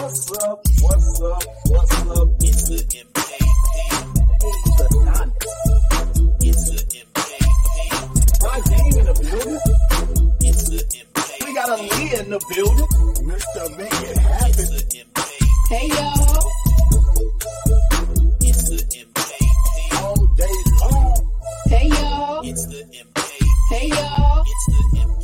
What's up? What's up? What's up? It's the MKP. It's the Nanny. It's the MKP. Raheem in the building. It's the MKP. We got a Leah in the building. Mr. Make It Happen. It's the MKP. Hey y'all. It's the MKP. All day long. Hey y'all. It's the MKP. Hey y'all. It's the MKP.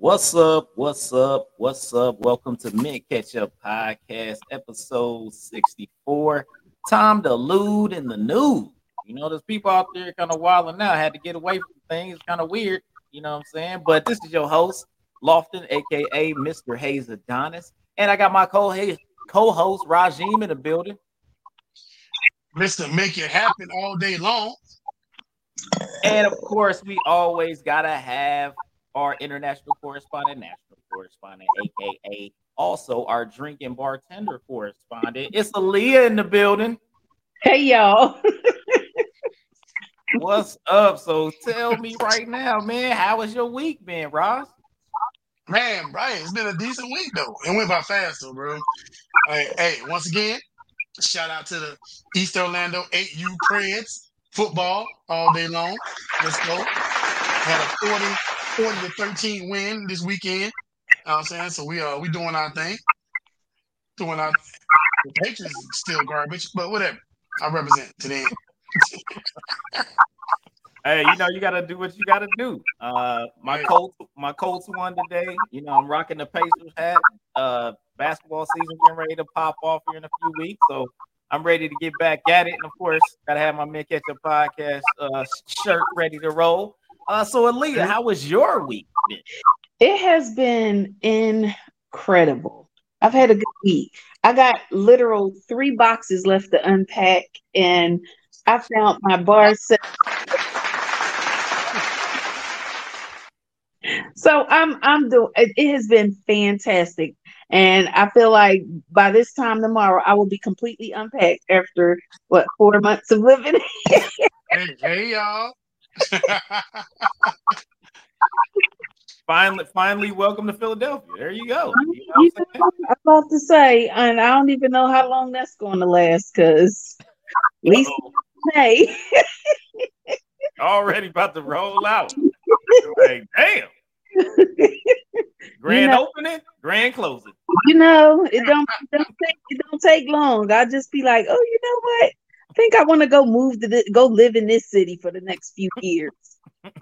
What's up? What's up? What's up? Welcome to Mint Ketchup Podcast, episode 64. Time to lewd in the nude. You know, there's people out there kind of wilding out. Had to get away from things. It's kind of weird. You know what I'm saying? But this is your host, Lofton, aka Mr. Hayes Adonis. And I got my co-host, co-host Rajim in the building. Mr. Make It Happen all day long. And of course, we always gotta have our international correspondent, national correspondent, aka also our drinking bartender correspondent. It's Aaliyah in the building. Hey y'all. What's up? So tell me right now, man, how was your week been, Ross? Man, Brian, it's been a decent week though. It went by fast though, bro. Hey, hey, once again, shout out to the East Orlando 8U Preds football all day long. Let's go. Had a 40, 40 to 13 win this weekend. You know what I'm saying? So we uh we doing our thing. Doing our the Patriots is still garbage, but whatever. I represent today. Hey, you know you gotta do what you gotta do. Uh, my Hey. Colts, my Colts won today. You know I'm rocking the Pacers hat. Uh, basketball season getting ready to pop off here in a few weeks, so I'm ready to get back at it. And of course, gotta have my Mint Ketchup podcast uh, shirt ready to roll. Uh, so Aaliyah, how was your week? been? It has been incredible. I've had a good week. I got literal three boxes left to unpack, and I found my bar set. So I'm I'm doing it it has been fantastic. And I feel like by this time tomorrow I will be completely unpacked after what four months of living. hey, hey y'all. Finally, finally, welcome to Philadelphia. There you go. You know You I'm know. I'm about to say, and I don't even know how long that's going to last because at least. May. already about to roll out. like, damn. Grand know- opening, grand closing. you know, it don't, it don't take it don't take long. I just be like, oh, you know what? I think I want to go move to the, go live in this city for the next few years.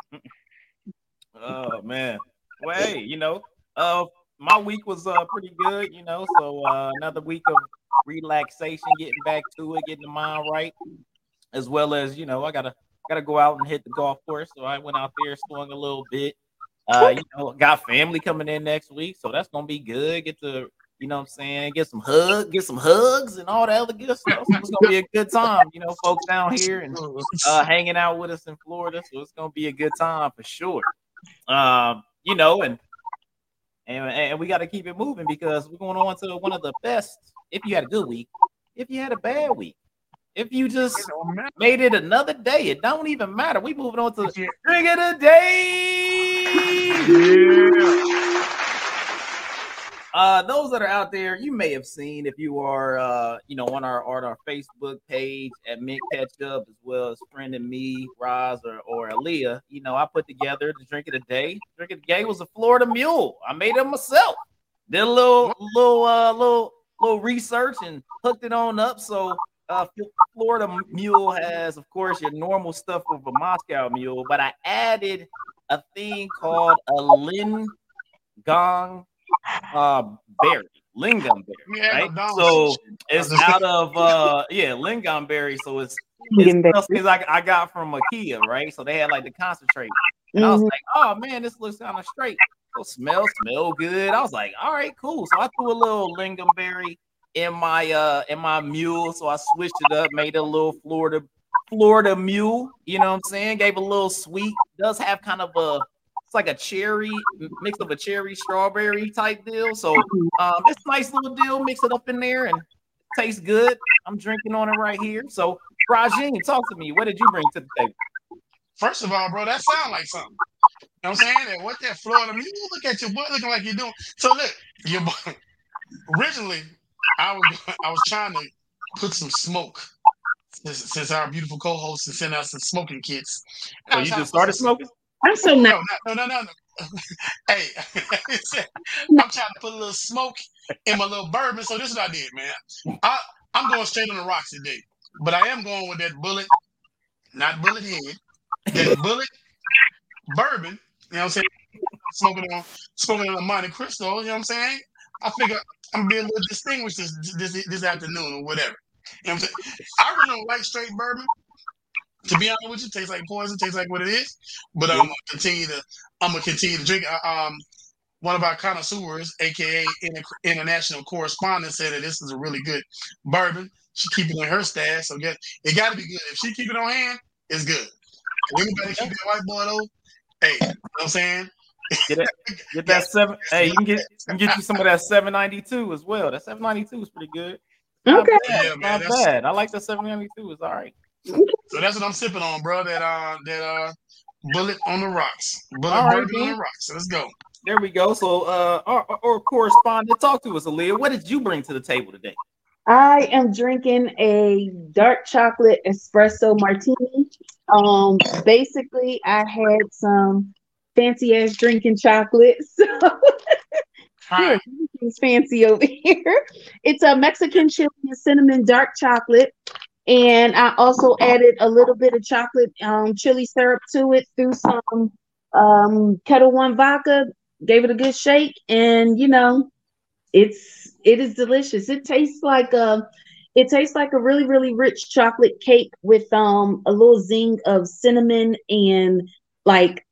Oh man. Well, hey, you know, uh my week was uh pretty good, you know. So uh another week of relaxation, getting back to it, getting the mind right, as well as you know, I gotta gotta go out and hit the golf course. So I went out there, swung a little bit. Uh, you know, got family coming in next week, so that's gonna be good. Get to you know what I'm saying, get some hug, get some hugs and all that other good stuff. So it's gonna be a good time, you know, folks down here and uh, hanging out with us in Florida. So it's gonna be a good time for sure. Um, you know, and and, and we got to keep it moving because we're going on to one of the best. If you had a good week, if you had a bad week, if you just It made it another day, it don't even matter. We moving on to Yeah. the day. Yeah. Uh, those that are out there, you may have seen if you are, uh, you know, on our on our Facebook page at Mint Ketchup, as well as friend and me, Roz or or Aaliyah. You know, I put together the drink of the day. Drink of the day was a Florida Mule. I made it myself. Did a little little uh little little research and hooked it on up. So uh, Florida Mule has, of course, your normal stuff of a Moscow Mule, but I added a thing called a Lingon uh berry, lingonberry, Yeah, right? no, So it's out of uh yeah, lingonberry. So it's it's Getting things I, I got from IKEA, right? So they had like the concentrate. And I was Mhm. like, oh man, this looks kind of straight. So smell, smell good. I was like, all right, cool. So I threw a little lingonberry in my uh in my mule. So I switched it up, made a little Florida Florida mule. You know what I'm saying? Gave a little sweet. Does have kind of a it's like a cherry mix of a cherry strawberry type deal. So um, it's a nice little deal. Mix it up in there and tastes good. I'm drinking on it right here. So Rajin, talk to me. What did you bring to the table? First of all, bro, that sound like something. You know what I'm saying? That what that Florida, you look at your boy looking like you're doing. So look, your boy, originally, I was I was trying to put some smoke since, since our beautiful co-host sent us some smoking kits. So you just started smoking? I'm so no, no, no, no, no. hey, I'm trying to put a little smoke in my little bourbon. So this is what I did, man. I I'm going straight on the rocks today, but I am going with that Bulleit, not bullet head, that Bulleit bourbon. You know what I'm saying? Smoking on smoking on a Monte Cristo. You know what I'm saying? I figure I'm gonna a little distinguished this this this afternoon or whatever. You know what I'm saying? I really don't like straight bourbon. To be honest with you, tastes like poison, tastes like what it is. But I'm gonna continue to I'm gonna continue to drink. Uh, um, one of our connoisseurs, aka international correspondent, said that this is a really good bourbon. She keep it in her stash, so get it got to be good. If she keep it on hand, it's good. If anybody keep that white boy though, hey, you know what I'm saying? Get, it, get that seven. Hey, you can get you can get you some of that seven ninety two as well. That seven ninety two is pretty good. Not Okay. bad. Yeah, man, Not bad. I like the seven ninety two. It's all right. So that's what I'm sipping on, bro. That uh, that uh, Bulleit on the rocks, Bulleit All right, bourbon on the rocks. So let's go. There we go. So, uh, our, our correspondent, talk to us, Aaliyah. What did you bring to the table today? I am drinking a dark chocolate espresso martini. Um, basically, I had some fancy ass drinking chocolate, so All yeah, fancy over here. It's a Mexican chili and cinnamon dark chocolate, and I also added a little bit of chocolate um, chili syrup to it through some um, Ketel One vodka. Gave it a good shake, and you know, it's it is delicious. It tastes like a it tastes like a really really rich chocolate cake with um a little zing of cinnamon and like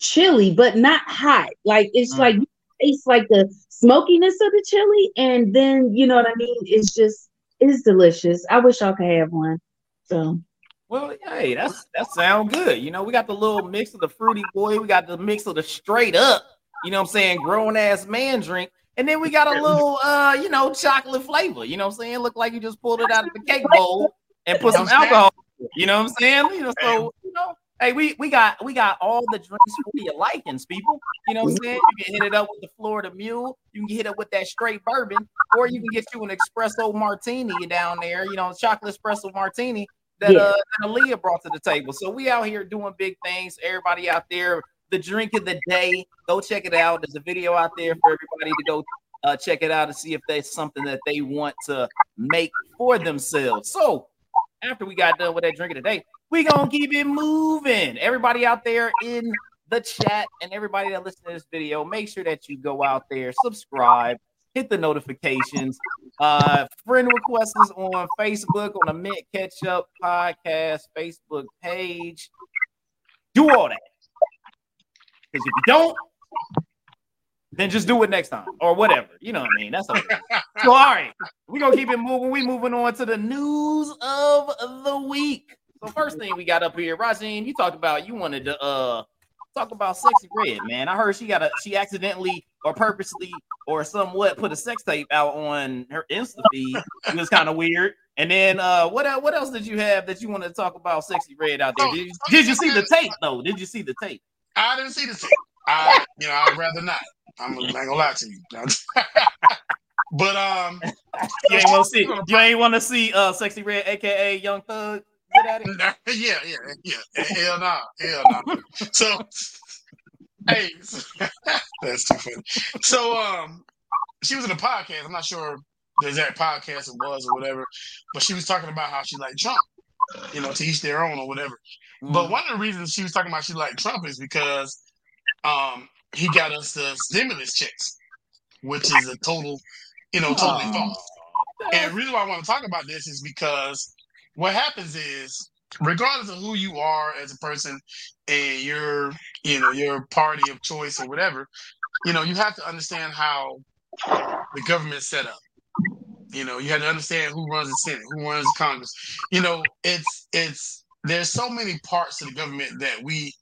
chili, but not hot. Like it's Mm. like you taste like the smokiness of the chili, and then you know what I mean. It's just it's delicious. I wish I could have one. So Well, hey, that's that sounds good. You know, we got the little mix of the fruity boy, we got the mix of the straight up, you know what I'm saying, grown ass man drink, and then we got a little uh, you know, chocolate flavor. You know what I'm saying? Look like you just pulled it out of the cake bowl and put some alcohol. You know what I'm saying? You know, so you know, hey, we we got we got all the drinks for your likings, people. You know what I'm saying? You can hit it up with the Florida Mule, you can hit it up with that straight bourbon, or you can get you an espresso martini down there, you know, chocolate espresso martini that Yeah. uh that Aaliyah brought to the table. So we out here doing big things. Everybody out there, the drink of the day, go check it out. There's a video out there for everybody to go uh, check it out and see if there's something that they want to make for themselves. So after we got done with that drink of the day, we gonna keep it moving. Everybody out there in the chat and everybody that listens to this video, make sure that you go out there, subscribe, hit the notifications. Uh, friend requests on Facebook on the Mint Ketchup Podcast Facebook page. Do all that. Because if you don't, then just do it next time or whatever. You know what I mean? That's all. so all right, we're gonna keep it moving. We moving on to the news of the week. So first thing we got up here, Rajin, you talked about you wanted to uh talk about Sexyy Red, man. I heard she got a she accidentally or purposely or somewhat put a sex tape out on her Insta feed. It was kind of weird. And then uh what el- what else did you have that you wanted to talk about Sexyy Red out there? Did you, did you see the tape though? Did you see the tape? I didn't see the tape. I, you know, I'd rather not. I'm not gonna lie to you. but um, You ain't want to see you ain't want to see uh Sexyy Red, aka Young Thug. Get at it. yeah, yeah, yeah. Hell no, hell no. So, hey, that's too funny. So, um, she was in a podcast. I'm not sure the exact podcast it was or whatever, but she was talking about how she liked Trump. You know, to each their own or whatever. But one of the reasons she was talking about she liked Trump is because um he got us the stimulus checks, which is a total, you know, totally Aw. false. And the reason why I want to talk about this is because what happens is, regardless of who you are as a person and your, you know, your party of choice or whatever, you know, you have to understand how the government's set up. You know, you have to understand who runs the Senate, who runs Congress. You know, it's it's there's so many parts of the government that we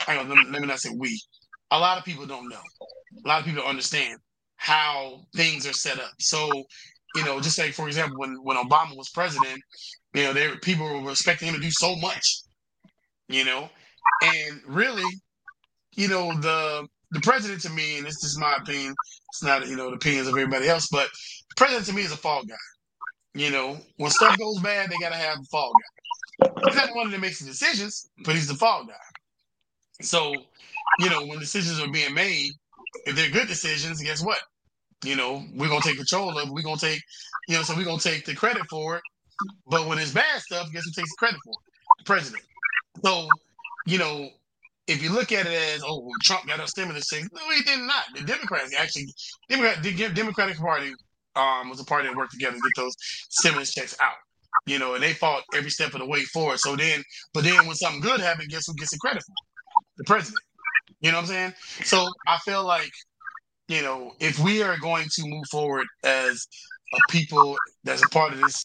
hang on, let me, let me not say we. A lot of people don't know. A lot of people don't understand how things are set up. So, you know, just like for example, when when Obama was president, you know, there people were expecting him to do so much, you know, and really, you know, the the president to me, and this is my opinion. It's not you know the opinions of everybody else, but the president to me is a fall guy. You know, when stuff goes bad, they gotta have a fall guy. He's not the one that makes the decisions, but he's the fall guy. So, you know, when decisions are being made, if they're good decisions, guess what? You know, we're gonna take control of it. We're gonna take, you know, so we're gonna take the credit for it. But when it's bad stuff, guess who takes the credit for it? The president. So, you know, if you look at it as, oh, well, Trump got a stimulus check, no, he did not. The Democrats actually, Democrat, the Democratic Party um, was a party that worked together to get those stimulus checks out. You know, and they fought every step of the way for it. So then, but then when something good happened, guess who gets the credit for it? The president. You know what I'm saying? So I feel like, you know, if we are going to move forward as a people that's a part of this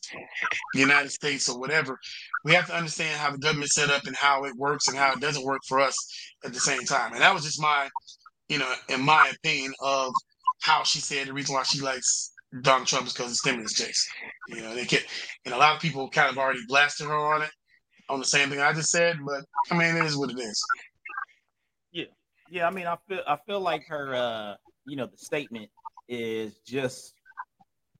United States or whatever, we have to understand how the government's set up and how it works and how it doesn't work for us at the same time. And that was just my, you know, in my opinion of how she said the reason why she likes Donald Trump is because of stimulus checks. You know, they get, and a lot of people kind of already blasted her on it, on the same thing I just said. But I mean, it is what it is. Yeah, yeah. I mean, I feel, I feel like her, uh, you know, the statement is just,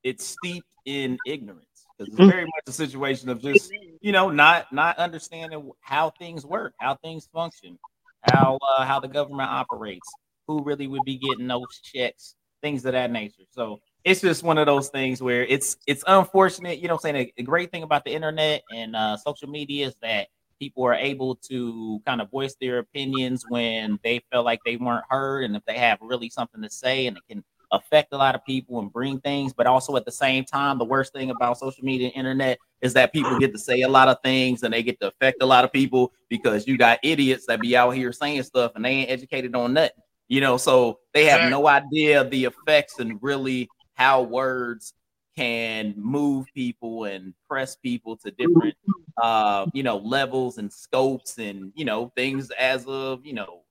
it's steeped in ignorance because it's mm. very much a situation of just, you know, not not understanding how things work, how things function, how uh, how the government operates, who really would be getting those checks, things of that nature. So it's just one of those things where it's it's unfortunate. You know, I'm saying a, great thing about the internet and uh, social media is that people are able to kind of voice their opinions when they felt like they weren't heard, and if they have really something to say, and it can affect a lot of people and bring things. But also at the same time, the worst thing about social media and internet is that people get to say a lot of things and they get to affect a lot of people because you got idiots that be out here saying stuff and they ain't educated on nothing. You know, so they have no idea the effects and really how words can move people and press people to different uh you know levels and scopes and you know things as of you know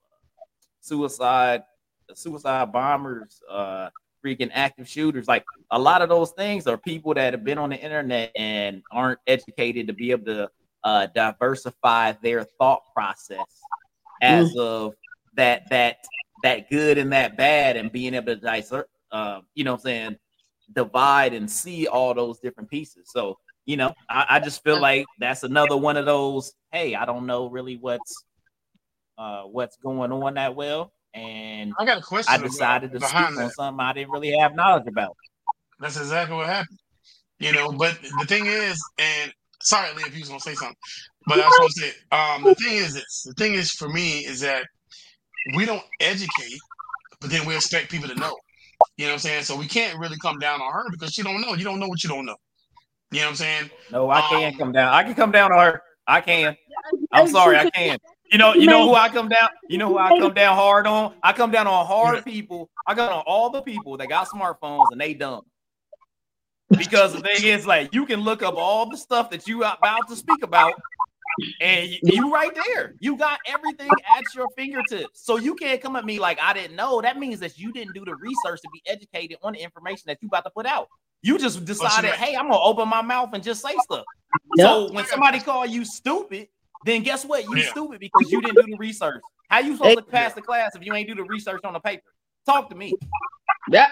suicide suicide bombers uh freaking active shooters like a lot of those things are people that have been on the internet and aren't educated to be able to uh diversify their thought process as mm. of that that that good and that bad and being able to dissert uh, you know I'm saying, divide and see all those different pieces. So, you know, I, I, just feel like that's another one of those, hey, I don't know really what's uh what's going on that well. And I got a question. I decided to speak that. on something I didn't really have knowledge about. That's exactly what happened. You know, but the thing is, and sorry, Lee, if you was gonna say something, but I was gonna say, um, the thing is this. The thing is for me is that we don't educate, but then we expect people to know. You know what I'm saying? So we can't really come down on her because she don't know. You don't know what you don't know. You know what I'm saying? No, I can't um, come down. I can come down on her. I can. I'm sorry, I can. You know, you know who I come down. You know who I come down hard on. I come down on hard people. I come on all the people that got smartphones and they dumb. Because the thing is, like, you can look up all the stuff that you about to speak about, and you, you, right there. You got everything at your fingertips. So you can't come at me like I didn't know. That means that you didn't do the research to be educated on the information that you about to put out. You just decided, oh, hey, I'm gonna open my mouth and just say stuff. Yep. So when somebody call you stupid, then guess what? You yeah. stupid because you didn't do the research. How you supposed to pass the class if you ain't do the research on the paper? Talk to me. Yeah,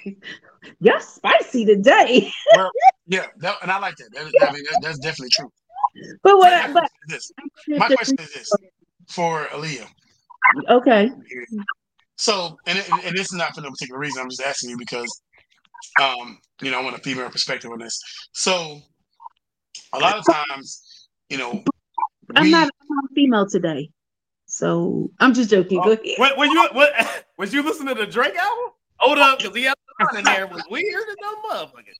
you're spicy today. well, yeah, that, and I like that. that, that I mean, that that's definitely true. But what? I, but this. my question is this for Aaliyah. Okay. So, and, it, and this is not for no particular reason. I'm just asking you because, um, you know, I want a female perspective on this. So, a lot of times, you know, I'm we, not a female today, so I'm just joking. Oh, Go ahead. What, were you what was you listening to the Drake album? Hold up, because he had in there was weird and no motherfucker.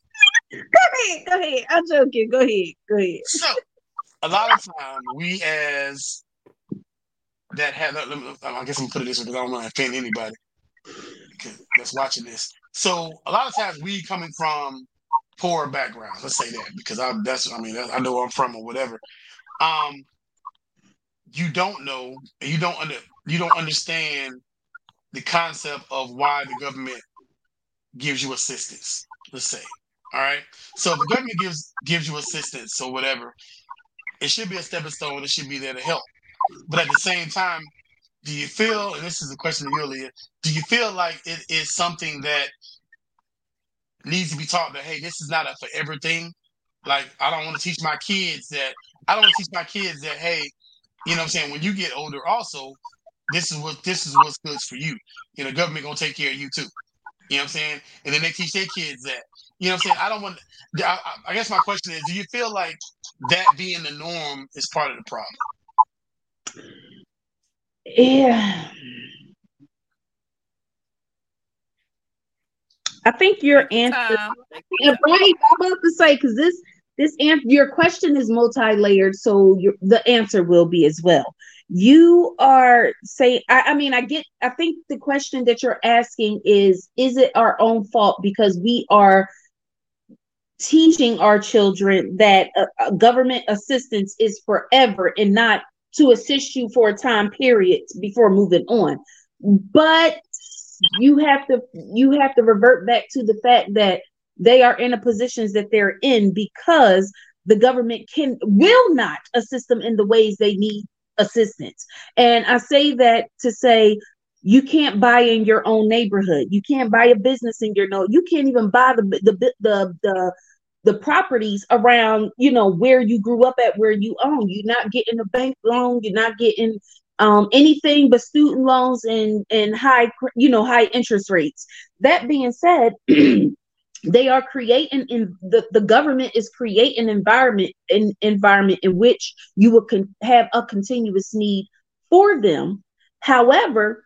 Go ahead, go ahead. I'm joking. Go ahead, go ahead. So, a lot of time we as that have Let me, I guess I'm put it this way because I don't want to offend anybody that's watching this. So a lot of times we coming from poor backgrounds. Let's say that because I that's I mean I know where I'm from or whatever. Um, you don't know you don't under you don't understand the concept of why the government gives you assistance. Let's say, all right. So the government gives gives you assistance or whatever, it should be a stepping stone. It should be there to help. But at the same time, do you feel, and this is a question to you, Leah, do you feel like it is something that needs to be taught that, hey, this is not a forever thing? Like, I don't want to teach my kids that, I don't want to teach my kids that, hey, you know what I'm saying, when you get older also, this is what this is what's good for you. You know, government gonna take care of you too. You know what I'm saying? And then they teach their kids that. You know what I'm saying? I don't want. I, I guess my question is: Do you feel like that being the norm is part of the problem? Yeah. I think your answer, and right, I'm about to say because this this answer, your question is multi-layered, so your, the answer will be as well. You are saying, I, I mean, I get, I think the question that you're asking is, is it our own fault because we are teaching our children that uh, government assistance is forever and not to assist you for a time period before moving on. But you have to you have to revert back to the fact that they are in the positions that they're in because the government can will not assist them in the ways they need assistance. And i say that to say you can't buy in your own neighborhood. You can't buy a business in your no you can't even buy the the the, the the properties around you know where you grew up at where you own. You're not getting a bank loan you're not getting um, anything but student loans and and high you know high interest rates. That being said they are creating in the, the government is creating environment an environment in which you will con- have a continuous need for them. However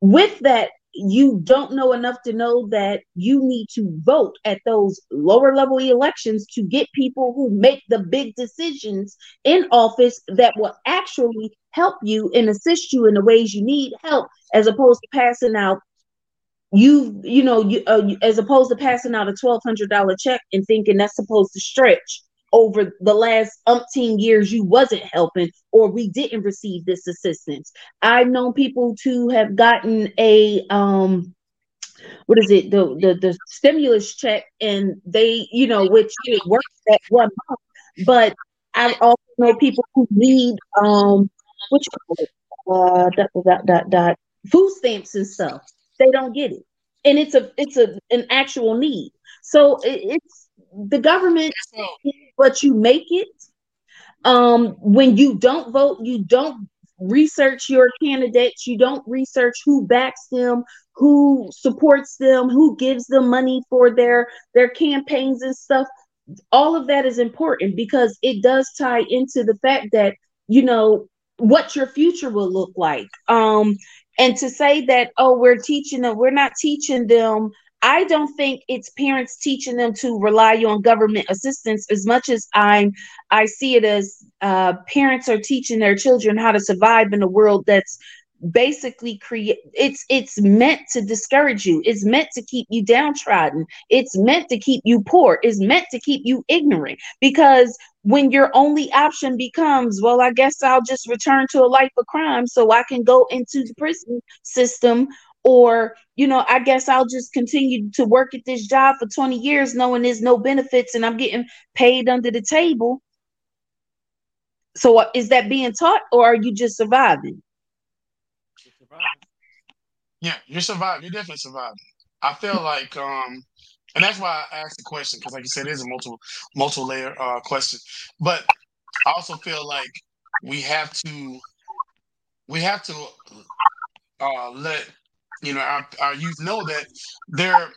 with that you don't know enough to know that you need to vote at those lower level elections to get people who make the big decisions in office that will actually help you and assist you in the ways you need help as opposed to passing out you you know you uh, as opposed to passing out a $1200 check and thinking that's supposed to stretch over the last umpteen years you wasn't helping or we didn't receive this assistance. I've known people to have gotten a um what is it? The the, the stimulus check and they you know which it works at one month but I also know people who need um which uh dot, dot, dot, dot, food stamps and stuff. They don't get it. And it's a it's a an actual need. So it, it's the government but you make it. Um, when you don't vote, you don't research your candidates, you don't research who backs them, who supports them, who gives them money for their their campaigns and stuff. All of that is important because it does tie into the fact that you know what your future will look like. Um, and to say that oh we're teaching them, we're not teaching them I don't think it's parents teaching them to rely on government assistance as much as I'm I see it as uh, parents are teaching their children how to survive in a world that's basically create it's it's meant to discourage you. It's meant to keep you downtrodden. It's meant to keep you poor. It's meant to keep you ignorant. Because when your only option becomes well i guess i'll just return to a life of crime so i can go into the prison system or you know i guess i'll just continue to work at this job for 20 years knowing there's no benefits and i'm getting paid under the table. So uh, is that being taught or are you just surviving? Yeah you're surviving. You're definitely surviving. I feel like um and that's why i asked the question because like you said it is a multiple multiple layer uh question. But i also feel like we have to we have to uh let you know, our, our youth know that they're,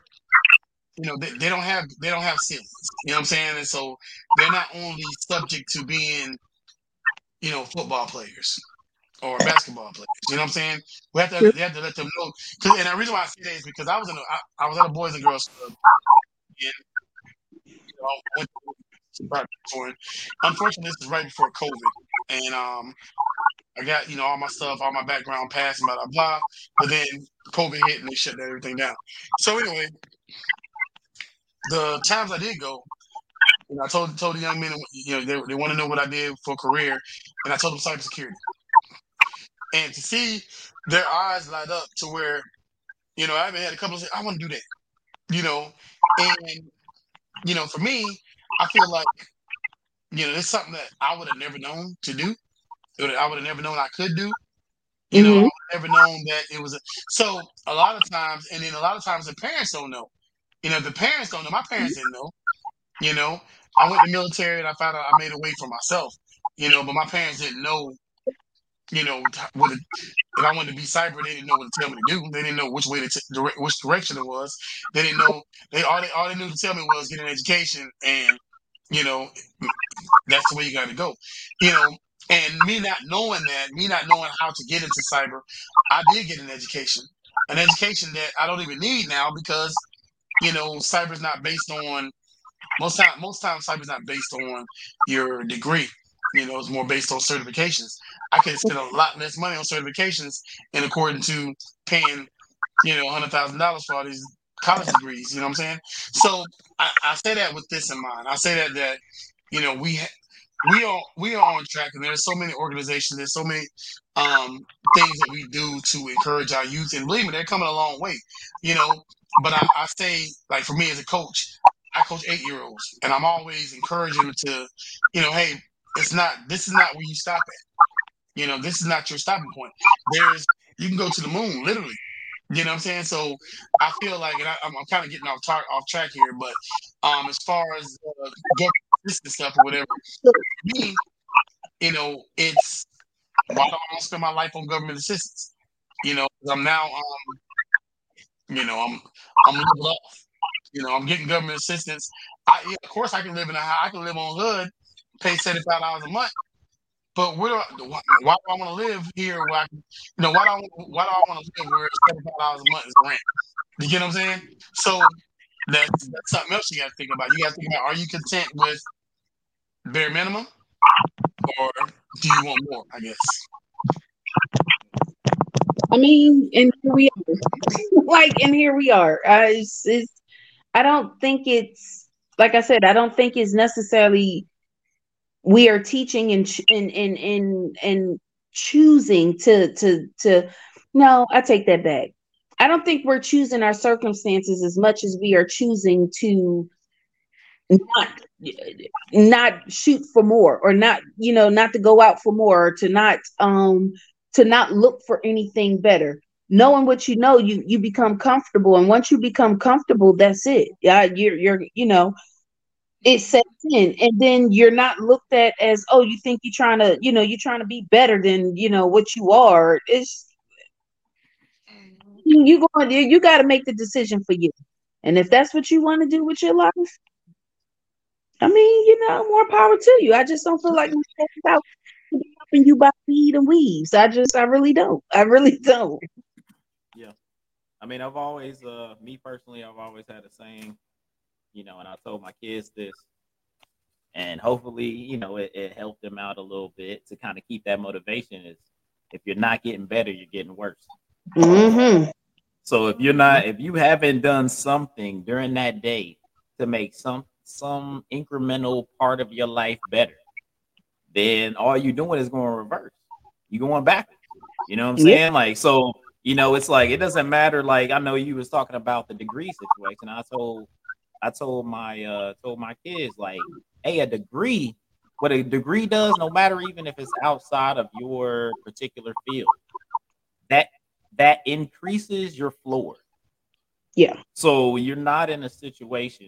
you know, they, they don't have they don't have ceilings. You know what I'm saying? And so they're not only subject to being, you know, football players or basketball players. You know what I'm saying? We have to, they have to let them know. And the reason why I say that is because I was in a, I, I was at a boys and girls club, and you know, unfortunately, this is right before COVID, and um, I got, you know, all my stuff, all my background passed, blah, blah, blah. But then COVID hit and they shut everything down. So anyway, the times I did go, you know, I told told the young men, you know, they, they want to know what I did for career, and I told them cybersecurity. And to see their eyes light up to where, you know, I haven't had a couple of I want to do that, you know, and you know, for me, I feel like, you know, it's something that I would have never known to do I would have never known I could do. You mm-hmm. know, never known that it was a, so a lot of times, and then a lot of times the parents don't know. You know, the parents don't know. My parents didn't know. You know, I went to the military and I found out I made a way for myself. You know, but my parents didn't know. You know, what it, if I wanted to be cyber, they didn't know what to tell me to do. They didn't know which way to t- which direction it was. They didn't know. They all they all they knew to tell me was get an education, and you know, that's the way you got to go. You know, and me not knowing that, me not knowing how to get into cyber, I did get an education, an education that I don't even need now because you know cyber is not based on most time. Most times, cyber is not based on your degree. You know, it's more based on certifications. I could spend a lot less money on certifications in according to paying, you know, hundred thousand dollars for all these college degrees. You know what I'm saying? So I, I say that with this in mind. I say that that you know we we are we are on track, and there's so many organizations, there's so many um, things that we do to encourage our youth, and believe me, they're coming a long way. You know, but I, I say like for me as a coach, I coach eight year olds, and I'm always encouraging them to, you know, hey, it's not this is not where you stop at. You know, this is not your stopping point. There's you can go to the moon, literally. You know what I'm saying? So I feel like, and I, am kind of getting off tar- off track here, but um, as far as uh, government stuff or whatever, me, you know, it's why don't I spend my life on government assistance? You know, I'm now, um, you know, I'm I'm living off. You know, I'm getting government assistance. I, yeah, of course, I can live in a I can live on hood, pay seventy five dollars a month. But where do I, why, why do I want to live here? Where I, you know, why do I why do I want to live where seventy five dollars a month is rent? You get what I'm saying? So that's, that's something else you got to think about. You got to think about: Are you content with bare minimum, or do you want more? I guess. I mean, and here we are. like, and here we are. Uh, it's, it's, I don't think it's like I said. I don't think it's necessarily we are teaching and and and and, and choosing to to to. No, I take that back. I don't think we're choosing our circumstances as much as we are choosing to not not shoot for more or not you know not to go out for more or to not um to not look for anything better. Knowing what you know you you become comfortable. And once you become comfortable that's it. Yeah you're you're you know it sets in. And then you're not looked at as oh you think you're trying to you know you're trying to be better than you know what you are. It's you, going you, you got to make the decision for you. And if that's what you want to do with your life i mean you know more power to you. I just don't feel like about helping you by weed and weaves i just i really don't. I really don't. Yeah. I mean i've always uh me personally i've always had a saying you know, and I told my kids this, and hopefully, you know, it, it helped them out a little bit to kind of keep that motivation. Is if you're not getting better, you're getting worse. Mm-hmm. So if you're not, if you haven't done something during that day to make some some incremental part of your life better, then all you're doing is going reverse. You're going backwards. You know what I'm saying? Yeah. Like so, you know, it's like it doesn't matter. Like I know you was talking about the degree situation. I told I told my uh told my kids like, hey, a degree, what a degree does, no matter even if it's outside of your particular field, that that increases your floor. Yeah. So you're not in a situation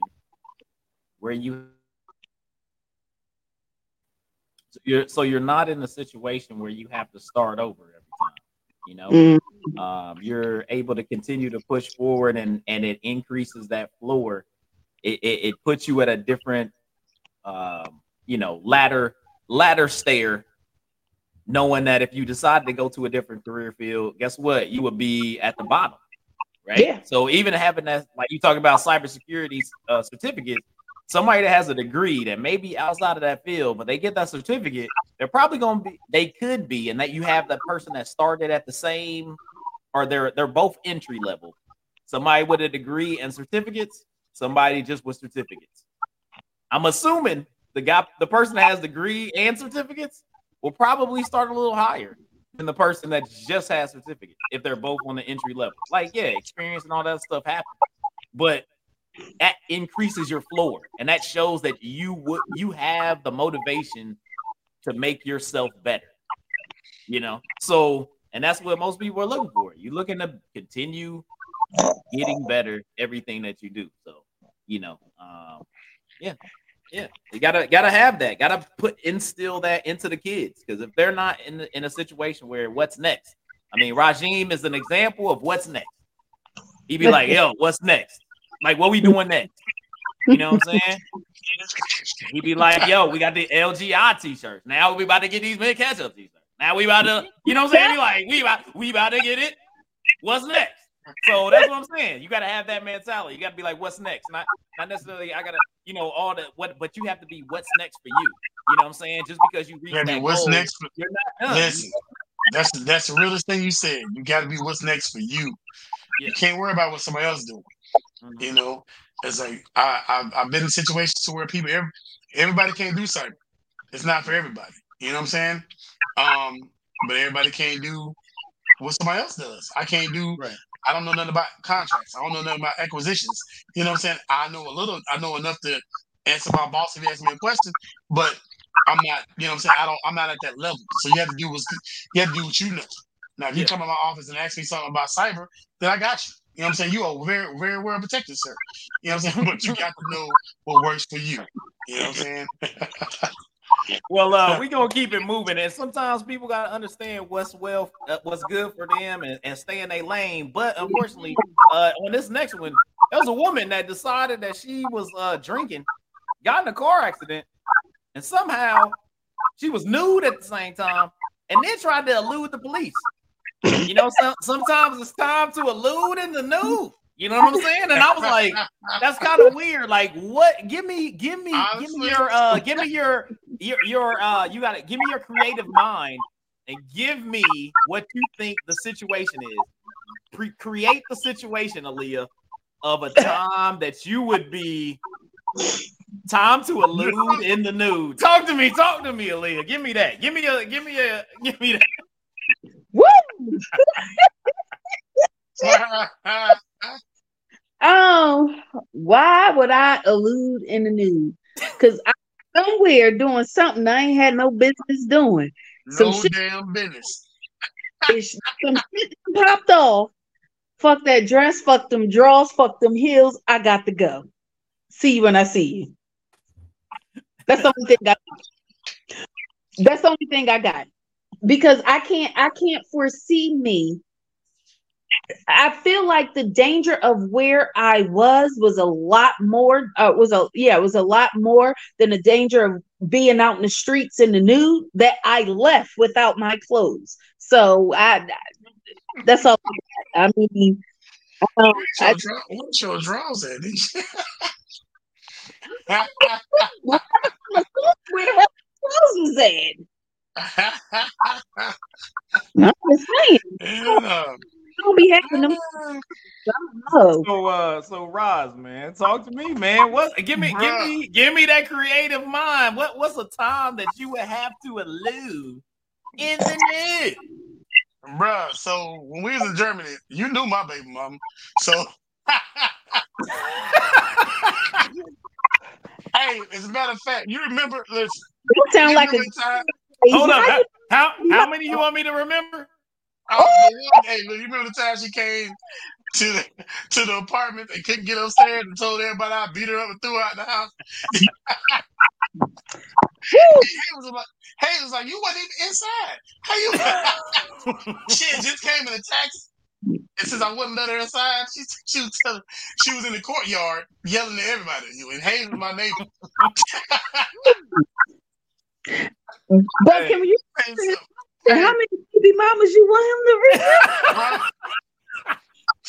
where you so you're so you're not in a situation where you have to start over every time. You know, mm-hmm. um, you're able to continue to push forward and and it increases that floor it, it, it puts you at a different, um, you know, ladder ladder stair, knowing that if you decide to go to a different career field, guess what? You would be at the bottom, right? Yeah. So even having that, like you talk about cybersecurity uh, certificate, somebody that has a degree that may be outside of that field, but they get that certificate, they're probably going to be, they could be, and that you have that person that started at the same, or they're they're both entry level. Somebody with a degree and certificates, somebody just with certificates. I'm assuming the guy, the person that has degree and certificates will probably start a little higher than the person that just has certificate if they're both on the entry level. Like, yeah, experience and all that stuff happens, but that increases your floor, and that shows that you would you have the motivation to make yourself better. You know, so And that's what most people are looking for. You're looking to continue getting better everything that you do. So, you know, um, yeah, yeah, you gotta gotta have that. Gotta put instill that into the kids because if they're not in in a situation where what's next, I mean, Rajim is an example of what's next. He'd be like, "Yo, what's next? Like, what we doing next?" You know what I'm saying? He'd be like, "Yo, we got the LGI t-shirts. Now we about to get these Mint Ketchup t-shirts. Now we about to, you know what I'm saying? He like, we about we about to get it. What's next?" So that's what I'm saying. You got to have that mentality. You got to be like, "What's next?" Not not necessarily. I gotta, you know, all the what, but you have to be what's next for you. You know what I'm saying? Just because you reach that what's goal, next for, you're not done. Listen, that's that's the realest thing you said. You got to be what's next for you. Yeah. You can't worry about what somebody else doing. Mhm. You know, it's like I, I've, I've been in situations to where people, every, everybody can't do cyber. It's not for everybody. You know what I'm saying? Um, but everybody can't do what somebody else does. I can't do. Right. I don't know nothing about contracts. I don't know nothing about acquisitions. You know what I'm saying? I know a little. I know enough to answer my boss if he asks me a question, but I'm not. You know what I'm saying? I don't. I'm not at that level. So you have to do what's. You have to do what you know. Now, if you Yeah. come to my office and ask me something about cyber, then I got you. You know what I'm saying? You are very, very well protected, sir. You know what I'm saying? But you got to know what works for you. You know what I'm saying? Well, uh, we gonna keep it moving, and sometimes people gotta understand what's well, uh, what's good for them, and, and stay in their lane. But unfortunately, uh, on this next one, there was a woman that decided that she was uh drinking, got in a car accident, and somehow she was nude at the same time, and then tried to elude the police. You know, some, sometimes it's time to elude in the nude. You know what I'm saying? And I was like, that's kind of weird. Like, what? Give me, give me, give me your, uh, give me your, your, your, uh, you got to give me your creative mind and give me what you think the situation is. Pre- create the situation, Aaliyah, of a time that you would be time to elude in the nude. Talk to me, talk to me, Aaliyah. Give me that. Give me a, give me a, give me that. Woo! Why would I allude in the nude? Because I'm somewhere doing something I ain't had no business doing. Some no shit- damn business. Some shit popped off. Fuck that dress, fuck them drawers, fuck them heels. I got to go. See you when I see you. That's the only thing I that's the only thing I got. Because I can't I can't foresee me. I feel like the danger of where I was was a lot more uh, was a yeah, it was a lot more than the danger of being out in the streets in the nude that I left without my clothes. So I that's all I mean um, I, your, draw, what's your draws at? where the hell clothes was at? I'm just saying, yeah. I don't be having them. I. So, uh, so Roz, man, talk to me, man. What? Give me, give me, give me that creative mind. What? What's a time that you would have to elude in the nude? Bruh, so when we was in Germany, you knew my baby mama. So hey, as a matter of fact, you remember listen, You sound you like a time, Hold up. How, how how many you want me to remember? Oh, the one- hey, you remember the time she came to the to the apartment and couldn't get upstairs and told everybody I beat her up and threw her out the house. Hey was like, hey was like, you wasn't even inside. How you? she just came in a taxi, and since I wouldn't let her inside, she she was telling, she was in the courtyard yelling at everybody. You and Hayes was my neighbor. But can you And how many baby mamas you want him to read? right?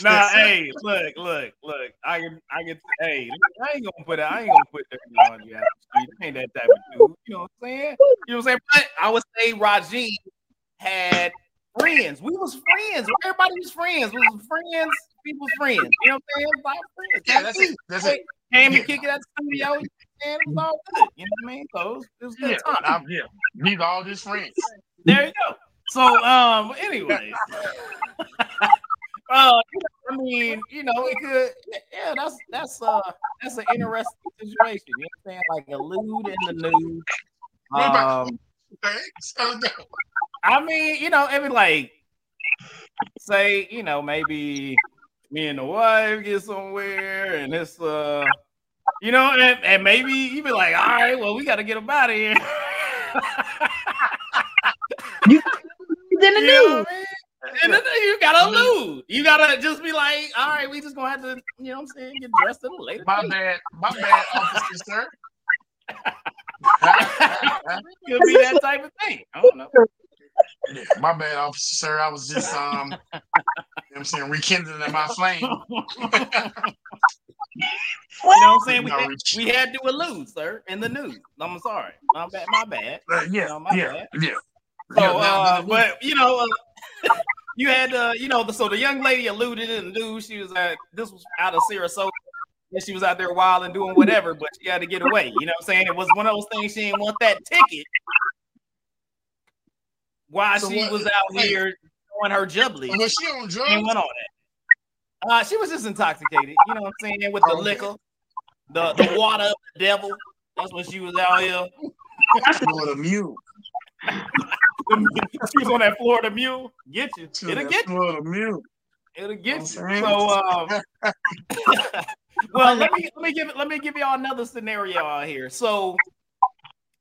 Nah, hey, look, look, look. I can, I can. Hey, I ain't gonna put it. I ain't gonna put that on you. Ain't that type of dude. You know what I'm saying? You know what I'm saying? But I would say Rajin had friends. We was friends. Everybody was friends. We was friends. People's friends. You know what I'm saying? It was like friends. Yeah, that's it. That's it. Came Yeah. and kick it at the studio. And it was all good. You know what I mean? So it was, it was a good Yeah, time. I'm, yeah. These are all just friends. There you go. So, um, anyways, uh, I mean, you know, it could, yeah, that's that's uh that's an interesting situation. You know what I'm saying? Like a lewd in the nude. What about- Um, So. I mean, you know, I mean, like say, you know, maybe me and the wife get somewhere and it's uh you know, and, and maybe you be like, all right, well, we got to get them out of here. you then the news. And then you gotta lose. You gotta just be like, all right, we just gonna have to, you know what I'm saying, get dressed in a later. My date. bad, my bad, officer, sir. Could be that type of thing. I don't know. Yeah, my bad, officer, sir. I was just um, you know I'm saying, rekindling my flame. You know what I'm saying? We, had, we had to allude, sir, in the news. I'm sorry. My bad. My bad. Uh, yeah, you know, my yeah, bad. yeah. So, yeah, uh, but you know, uh, you had uh, you know, the, so the young lady alluded in the news. She was at this was out of Sarasota. And she was out there wild and doing whatever, but she had to get away. You know what I'm saying? It was one of those things she didn't want that ticket while so she what, was out wait, here doing her jubbly. Was she on drugs? And went on that. Uh, she was just intoxicated, you know what I'm saying, with the liquor, the, the water of the devil. That's when she was out here. Florida mule. she was on that Florida mule. Get you. It'll get you. Florida mule. It'll get you. So um, well, let me let me give let me give y'all another scenario out here. So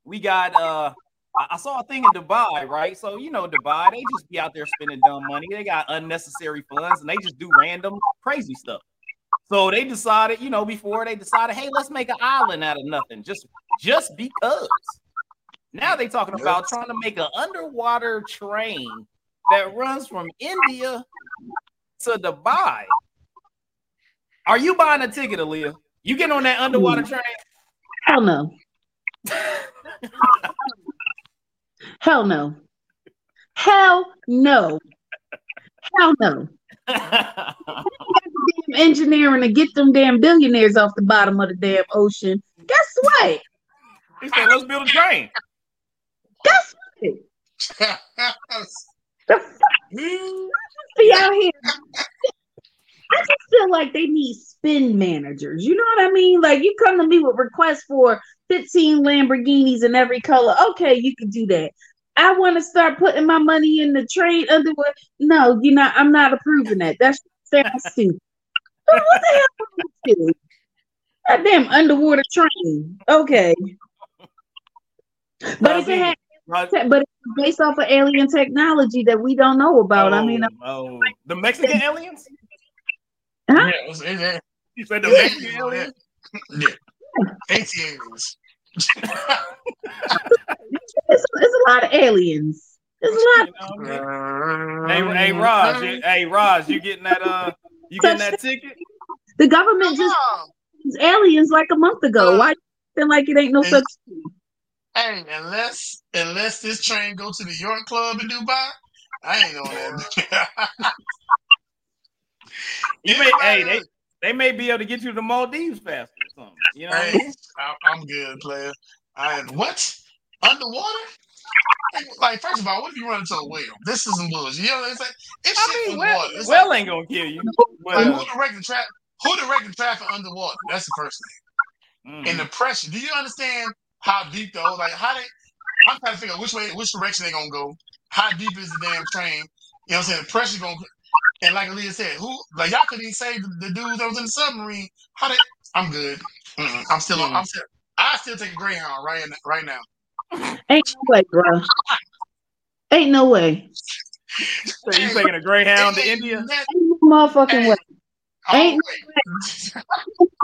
we got uh I saw a thing in Dubai, right? So you know, Dubai, they just be out there spending dumb money. They got unnecessary funds and they just do random crazy stuff. So they decided, you know, before they decided, hey, let's make an island out of nothing, just just because. Now they talking about trying to make an underwater train that runs from India to Dubai. Are you buying a ticket, Aaliyah? You getting on that underwater train? Hell no. Hell no. Hell no. Hell no. engineering to get them damn billionaires off the bottom of the damn ocean. Guess what? He said, let's build a train. Guess what? the be out here. I just feel like they need spin managers. You know what I mean? Like you come to me with requests for 15 Lamborghinis in every color. Okay, you can do that. I want to start putting my money in the train underwear. No, you know, I'm not approving that. That's sounds stupid. what the hell That damn underwater train. Okay. But if it had but it's based off of alien technology that we don't know about. Oh, I mean, oh, oh, the Mexican aliens? Huh? Yeah, you said the Mexican aliens? Yeah. Aliens. it's, it's a lot of aliens. There's a lot. You know, hey, hey, Raj, hey, Raj, you getting that? Uh, you getting that ticket? The government just aliens like a month ago. Uh, Why feel like it ain't no such thing? Hey, unless unless this train go to the York Club in Dubai, I ain't on that. you may, hey, they they may be able to get you to the Maldives faster or something. You know, hey, I am good, player. I what underwater? Like, first of all, what if you run into a whale? This isn't bullshit. You know what I'm saying? It's I mean, well, well like, ain't gonna kill you. But, like, who directing traffic? Who directing traffic underwater? That's the first thing. Mm. And the pressure. Do you understand how deep though? Like, how they? I'm trying to figure out which way, which direction they gonna go. How deep is the damn train? You know what I'm saying? The pressure gonna and like Leah said, who like y'all couldn't even say the, the dude that was in the submarine. How they? I'm good. Mm-mm. I'm still on. I'm still. I still take a Greyhound right in, right now. Ain't no way, bro. Ain't no way. So you taking a Greyhound to India? Ain't no motherfucking way. Oh, ain't no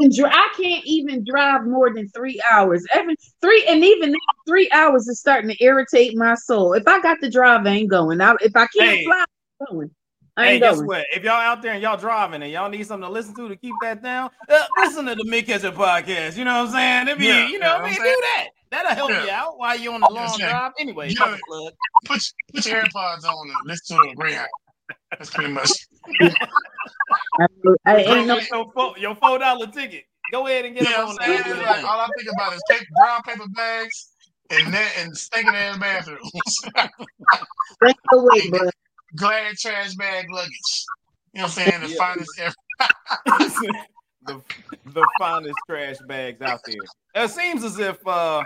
way. I can't even drive more than three hours. Every three and even now, three hours is starting to irritate my soul. If I got to drive, I ain't going. I, if I can't hey. fly, I'm going. Hey, guess going. what? If y'all out there and y'all driving and y'all need something to listen to to keep that down, uh, listen to the Mint Ketchup podcast. You know what I'm saying? It'd be, yeah, you know, what I mean, do that. That'll help yeah. you out while you're on the long drive. Anyway, yeah. plug. Put put your AirPods on and listen to the Greyhound. That's pretty much. I, ain't no your, your four dollar ticket. Go ahead and get yeah, on that. Like, all I think about is take brown paper bags and that and stinking ass bathrooms. That's the way, bro glad trash bag luggage. You know what I'm saying? The yeah. finest ever. the, the finest trash bags out there. It seems as if, uh,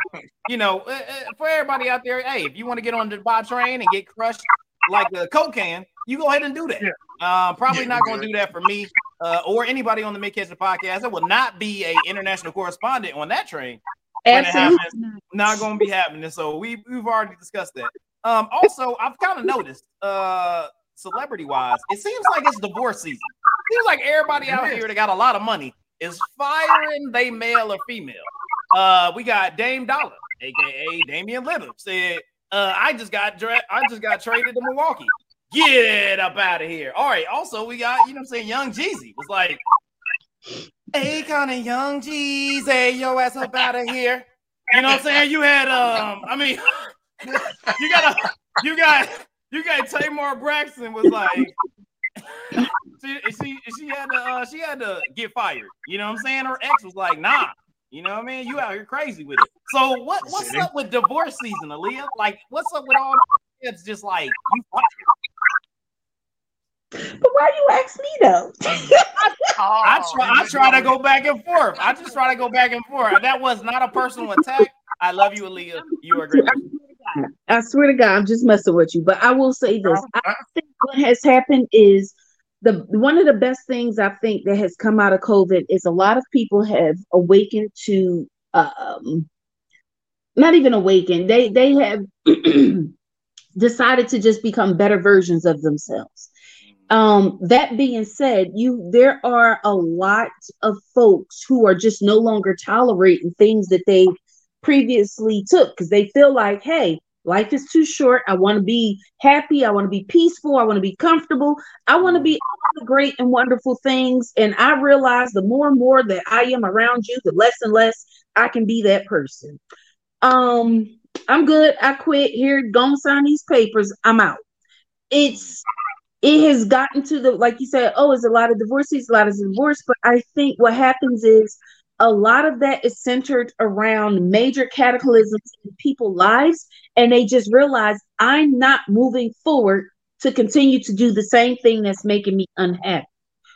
you know, uh, uh, for everybody out there, hey, if you want to get on the buy train and get crushed like a Coke can, you go ahead and do that. Yeah. Uh, probably Yeah, not going to do that for me uh, or anybody on the Mint Ketchup podcast. I will not be a international correspondent on that train. when it Absolutely. happens, Not going to be happening. So we we've already discussed that. Um, also, I've kind of noticed, uh, celebrity wise, it seems like it's divorce season. It Seems like everybody out here that got a lot of money is firing they male or female. Uh, we got Dame Dollar, aka Damian Lillard, said, uh, "I just got dra- I just got traded to Milwaukee. Get up out of here." All right. Also, we got you know what I'm saying Young Jeezy was like, "Hey, kind of Young Jeezy, yo ass up out of here." You know what I'm saying? You had um, I mean, you got a you got you got Tamar Braxton was like. She, she she had to uh, she had to get fired. You know what I'm saying? Her ex was like, nah. You know what I mean? You out here crazy with it. So what what's up with divorce season, Aaliyah? Like, what's up with all it's just like you fired. But why do you ask me though? I Oh, try I try to go back and forth. I just try to go back and forth. That was not a personal attack. I love you, Aaliyah. You are a great. person. I swear to God, I'm just messing with you. But I will say this: I think what has happened is the one of the best things I think that has come out of COVID is a lot of people have awakened to um not even awakened. They they have decided to just become better versions of themselves. Um, that being said, you there are a lot of folks who are just no longer tolerating things that they previously took because they feel like, hey, life is too short. I want to be happy. I want to be peaceful. I want to be comfortable. I want to be all the great and wonderful things. And I realize the more and more that I am around you, the less and less I can be that person. Um, I'm good. I quit. Here, Don't sign these papers. I'm out. It's it has gotten to the like you said, oh, it's a lot of divorces, a lot of divorce. But I think what happens is a lot of that is centered around major cataclysms in people's lives, and they just realize I'm not moving forward to continue to do the same thing that's making me unhappy.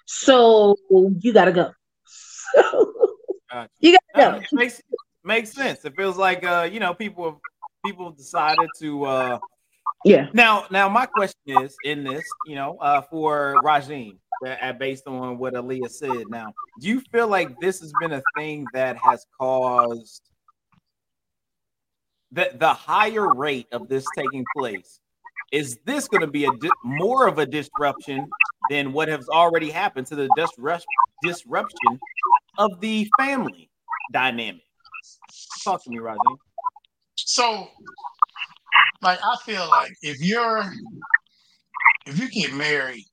So you gotta go. Gotcha. you gotta go. makes makes sense. It feels like uh, you know, people have people decided to uh Yeah. now now my question is in this, you know, uh for Rajim, based on what Aaliyah said. Now, do you feel like this has been a thing that has caused the the higher rate of this taking place? Is this going to be a di- more of a disruption than what has already happened to the disrupt- disruption of the family dynamic? Talk to me, Rajim. So, like, I feel like if you're if you get married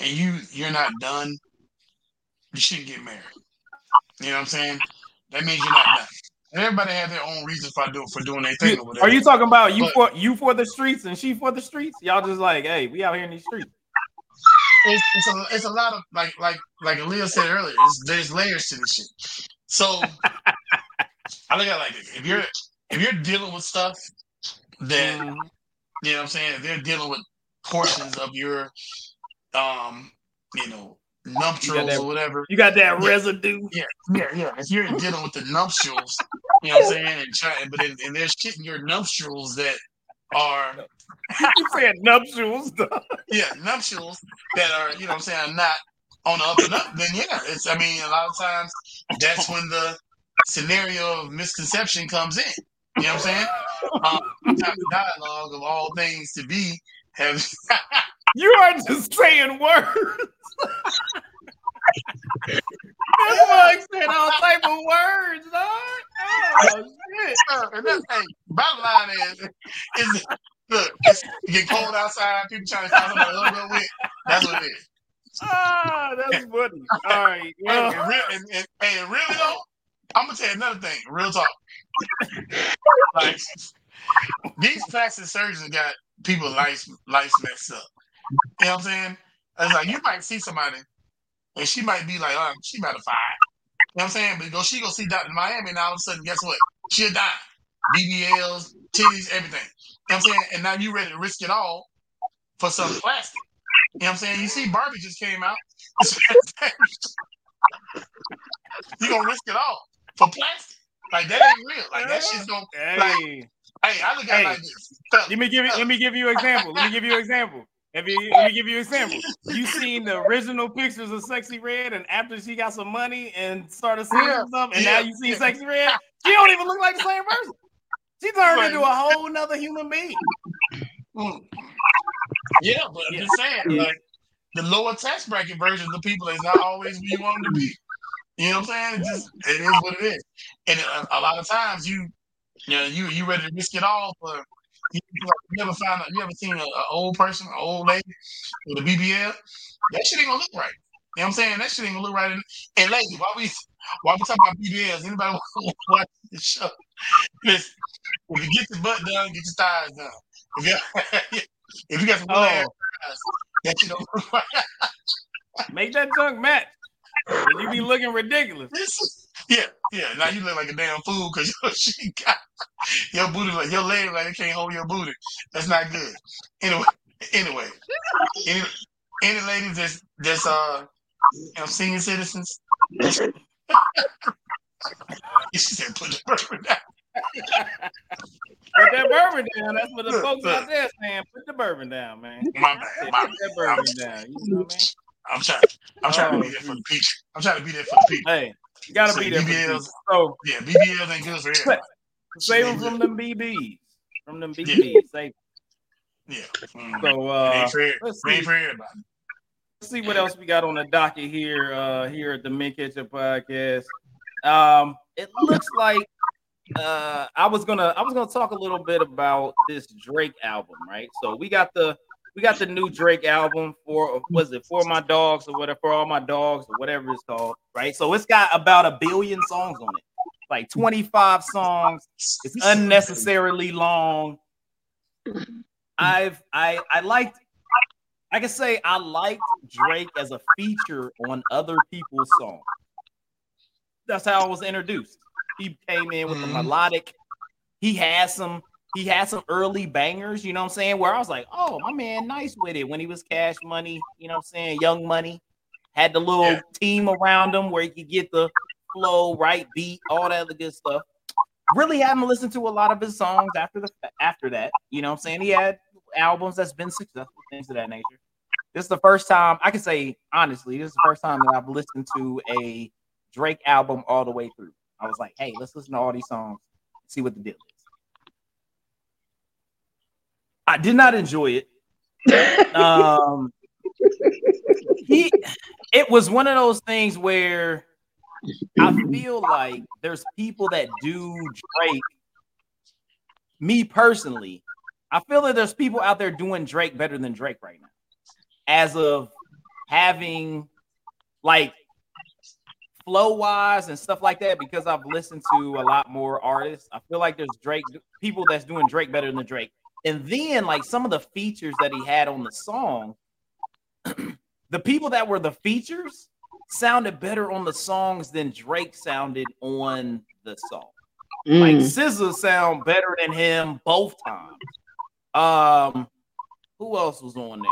and you you're not done, you shouldn't get married. You know what I'm saying? That means you're not done. And everybody has their own reasons for doing for doing their thing or whatever. Are you talking about you But- for you for the streets and she for the streets? Y'all just like, hey, we out here in these streets. it's, it's a it's a lot of like like like Aaliyah said earlier. There's layers to this shit. So I look at it like this: if you're if you're dealing with stuff that Mhm. you know what I'm saying, if they're dealing with portions of your um you know nuptials that- or whatever. You got that residue. Yeah, yeah, yeah. If you're dealing with the nuptials, you know what I'm saying, and try, but then, and there's shit in your nuptials that are you said nuptials. though. yeah, nuptials that are, you know what I'm saying, not on the up and up, then yeah, it's I mean, a lot of times that's when the scenario of misconception comes in. You know what I'm saying? Um, dialogue of all things to be have You are just saying words. This mug said all type of words, dog. Oh shit. and that's hey, bottom line is is look, it's, you get cold outside, people trying to find somebody to hug up with. That's what it is. Ah, that's funny. All right. Hey, Well, and, and, and, and really though, I'm gonna tell you another thing. Real talk. Like these plastic surgeons got people life life messed up. You know what I'm saying? It's like you might see somebody and she might be like, oh, she about to fire. You know what I'm saying? But go she go see Dr. Miami and all of a sudden, guess what? She'll die. BBLs, titties, everything. You know what I'm saying? And now you ready to risk it all for some plastic. You know what I'm saying? You see Barbie just came out. you gonna risk it all for plastic. Like that ain't real. Like that shit's gonna hey, like hey, I look at Hey. like this. Let me give you let me give you an example. Let me give you an example. If you, let me give you an example. You seen the original pictures of Sexyy Red, and after she got some money and started singing Yeah, stuff, and yeah, now you see. Sexyy Red, she don't even look like the same person. She turned Right. into a whole nother human being. Yeah, but I'm Yeah. just saying, like the lower tax bracket versions of people is not always where you want them to be. You know what I'm saying? It just it is what it is. And a, a lot of times you, you know, you you ready to risk it all for. You, you ever find out? You ever seen an old person, an old lady with a BBL? That shit ain't gonna look right. You know what I'm saying? That shit ain't gonna look right. And, and lady, why we why we talking about BBLs? Anybody watch the show? Listen, if you get your butt done, get your thighs done. If you, if you got some ass Oh, thighs, that shit don't look right. make that junk match. You be looking ridiculous. Yeah, yeah. Now you look like a damn fool because your shit got your booty like your leg like it can't hold your booty. That's not good. Anyway, anyway, any any ladies that's that's uh you know senior citizens. she said put the bourbon down. Put that bourbon down. That's what the Look, folks look. out there saying. Put the bourbon down, man. My bad, my Put that bourbon down. You know what I mean? I'm trying. I'm trying to be Oh, there for the people. I'm trying to be there for the people. Hey, you gotta So be there. BBLs. so Yeah, BBLs ain't good for everybody. save them from them BBs. From them BBs. Save. Yeah. Mm. So uh, let's see. for everybody. Let's see what else we got on the docket here. Uh, here at the Mint Ketchup Podcast. Um, it looks like uh, I was gonna I was gonna talk a little bit about this Drake album, right? So we got the we got the new Drake album for was it for my dogs or whatever for all my dogs or whatever it's called, right? So it's got about a billion songs on it, like 25 songs. It's unnecessarily long. I've I I liked I can say I liked Drake as a feature on other people's songs. That's how I was introduced. He came in with the Mhm. melodic. He had some he had some early bangers, you know what I'm saying? Where I was like, oh my man, nice with it when he was cash money, you know what I'm saying? Young money. Had the little Yeah. team around him where he could get the flow, right beat, all that other good stuff. Really haven't listened to a lot of his songs after the after that. You know what I'm saying? He had albums that's been successful, things of that nature. This is the first time I can say honestly, this is the first time that I've listened to a Drake album all the way through. I was like, hey, let's listen to all these songs, see what the deal is. I did not enjoy it. Um, he, it was one of those things where I feel like there's people that do Drake. Me personally, I feel that there's people out there doing Drake better than Drake right now. As of having like flow wise and stuff like that, because I've listened to a lot more artists, I feel like there's Drake people that's doing Drake better than Drake. And then like some of the features that he had on the song, the people that were the features sounded better on the songs than Drake sounded on the song. Like Mm. SZA sound better than him both times. Um, who else was on there?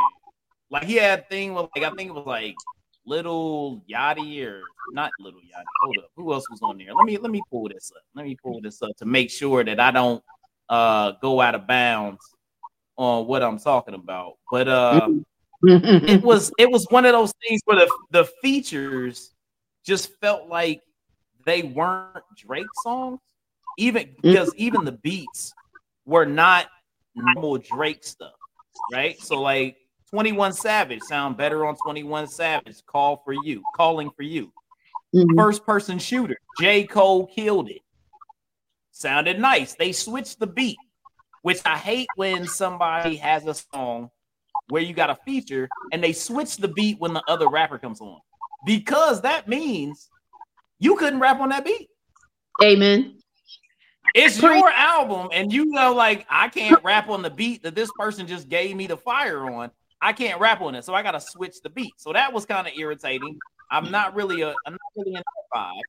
Like he had a thing with like I think it was like Little Yachty or not Little Yachty. Hold up, who else was on there? Let me let me pull this up. Let me pull this up to make sure that I don't uh go out of bounds on what I'm talking about. But uh it was it was one of those things where the the features just felt like they weren't Drake songs, even because even the beats were not normal Drake stuff, right? So like 21 Savage sound better on 21 Savage. Call for you, calling for you. Mhm. First person shooter, J. Cole killed it. Sounded nice. They switched the beat, which I hate when somebody has a song where you got a feature and they switch the beat when the other rapper comes on because that means you couldn't rap on that beat. Amen. It's your album, and you know, like I can't rap on the beat that this person just gave me the fire on. I can't rap on it, so I got to switch the beat. So that was kind of irritating. I'm not really a, I'm not really in that vibe,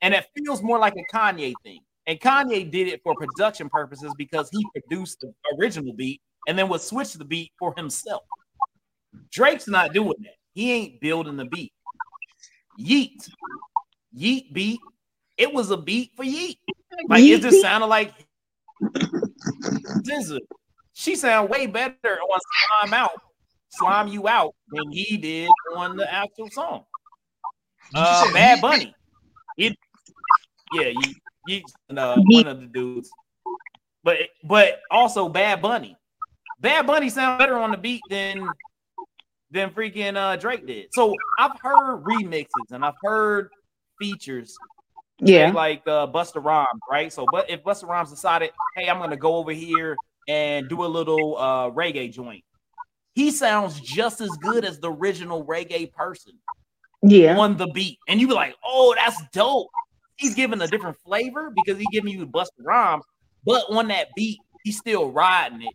and it feels more like a Kanye thing. And Kanye did it for production purposes because he produced the original beat and then would switch the beat for himself. Drake's not doing that. He ain't building the beat. Yeat, Yeat beat. It was a beat for Yeat. Like it just sounded like SZA. She sound way better on Slime Out. slime you out than he did on the actual song. Uh, Bad Bunny. It, yeah, you, you, uh, one of the dudes. But but also Bad Bunny. Bad Bunny sounds better on the beat than than freaking uh, Drake did. So I've heard remixes and I've heard features. Yeah, like uh, Busta Rhymes, right? So, but if Busta Rhymes decided, hey, I'm gonna go over here and do a little uh, reggae joint, he sounds just as good as the original reggae person. Yeah, on the beat, and you be like, oh, that's dope. He's giving a different flavor because he's giving you Busta Rhymes, but on that beat, he's still riding it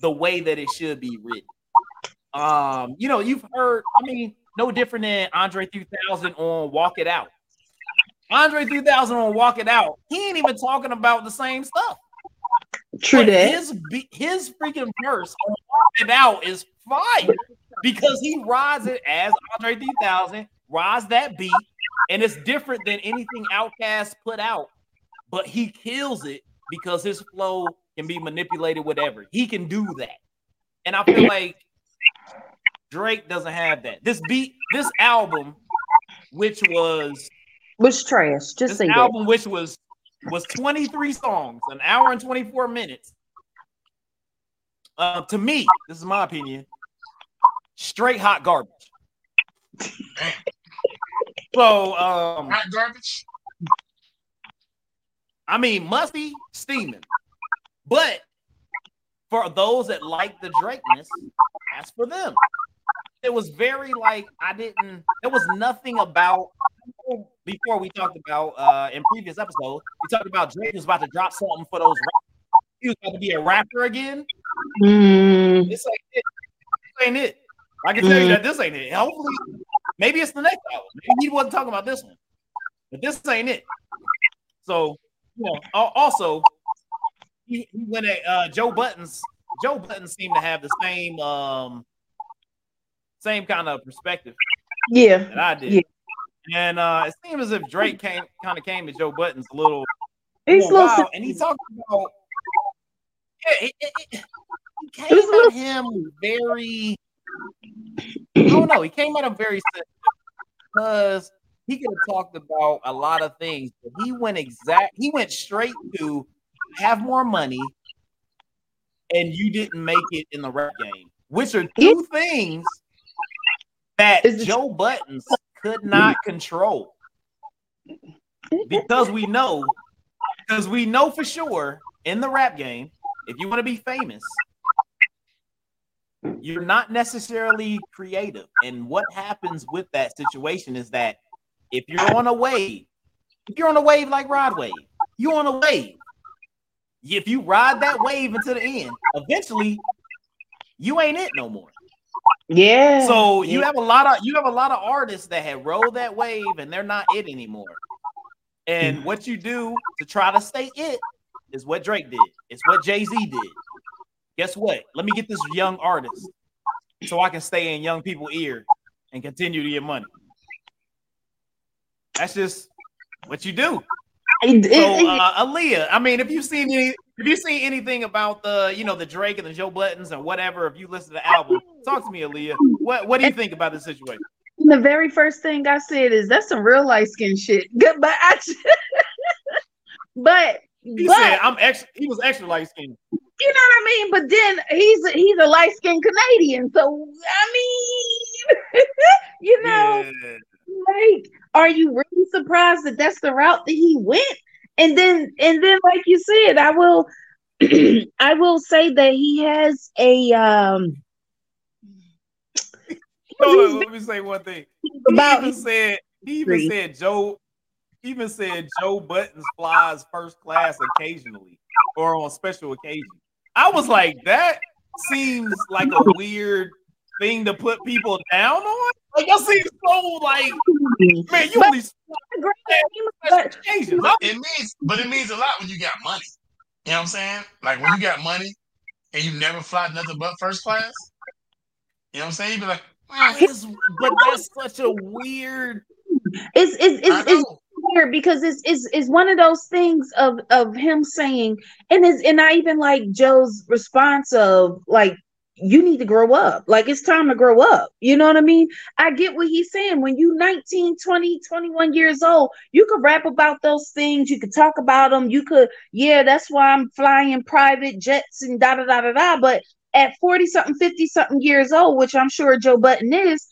the way that it should be written. Um, you know, you've heard, I mean, no different than Andre 3000 on Walk It Out. Andre 3000 on Walk It Out, he ain't even talking about the same stuff. True but that. His his freaking verse on Walk It Out is fire because he rides it as Andre 3000, rides that beat, and it's different than anything Outkast put out, but he kills it because his flow can be manipulated, whatever. He can do that. And I feel like Drake doesn't have that. This beat, this album, which was was trash. Just this album, that. which was was 23 songs, an hour and 24 minutes. Uh, to me, this is my opinion, straight hot garbage. so um hot garbage. I mean musty, steaming. But for those that like the Drakeness, that's for them it was very like I didn't. There was nothing about before we talked about uh in previous episodes. We talked about Drake was about to drop something for those. Rappers. He was about to be a rapper again. Mm. This ain't it. This ain't it. I can tell you that this ain't it. Hopefully, maybe it's the next album. Maybe he wasn't talking about this one, but this ain't it. So, you know, also he, he went at uh, Joe Buddens. Joe Budden seemed to have the same um same kind of perspective. Yeah, that I did. Yeah. And uh, it seemed as if Drake came kind of came to Joe Budden's a little, He's a little and he talked about yeah, it, it, it, he came at him very. I don't know. He came at him very because he could have talked about a lot of things, but he went exact. He went straight to have more money, and you didn't make it in the rap game, which are two things that Joe Buddens could not control because we know because we know for sure in the rap game if you want to be famous you're not necessarily creative and what happens with that situation is that if you're on a wave if you're on a wave like rod wave you're on a wave if you ride that wave until the end eventually you ain't it no more yeah. So you have a lot of you have a lot of artists that have rode that wave and they're not it anymore. And mm-hmm. what you do to try to stay it is what Drake did. It's what Jay-Z did. Guess what? Let me get this young artist so I can stay in young people's ear and continue to get money. That's just what you do. So uh, Aaliyah, I mean, if you've seen any have you seen anything about the, you know, the Drake and the Joe Buddens and whatever? If you listen to the album, talk to me, Aaliyah. What What do you think about the situation? The very first thing I said is that's some real light skin shit. But I, but he but, said I'm extra. He was extra light skinned. You know what I mean? But then he's he's a light skinned Canadian, so I mean, you know, yeah. like, are you really surprised that that's the route that he went? and then and then like you said i will i will say that he has a um Hold on, let me say one thing. About he even said he even said Joe even said Joe Buddens flies first class occasionally or on special occasions. I was like, that seems like a weird thing to put people down on. Like that seems so like man, you only but, it means but it means a lot when you got money. You know what I'm saying? Like when you got money and you never fly nothing but first class. You know what I'm saying? You be like, but that's such a weird. It's it's it's, it's weird because it's, it's it's one of those things of of him saying and is and I even like Joe's response of like you need to grow up. Like it's time to grow up. You know what I mean? I get what he's saying. When you 19, 20, 21 years old, you could rap about those things. You could talk about them. You could, yeah, that's why I'm flying private jets and da da da da da. But at 40 something, 50 something years old, which I'm sure Joe Budden is,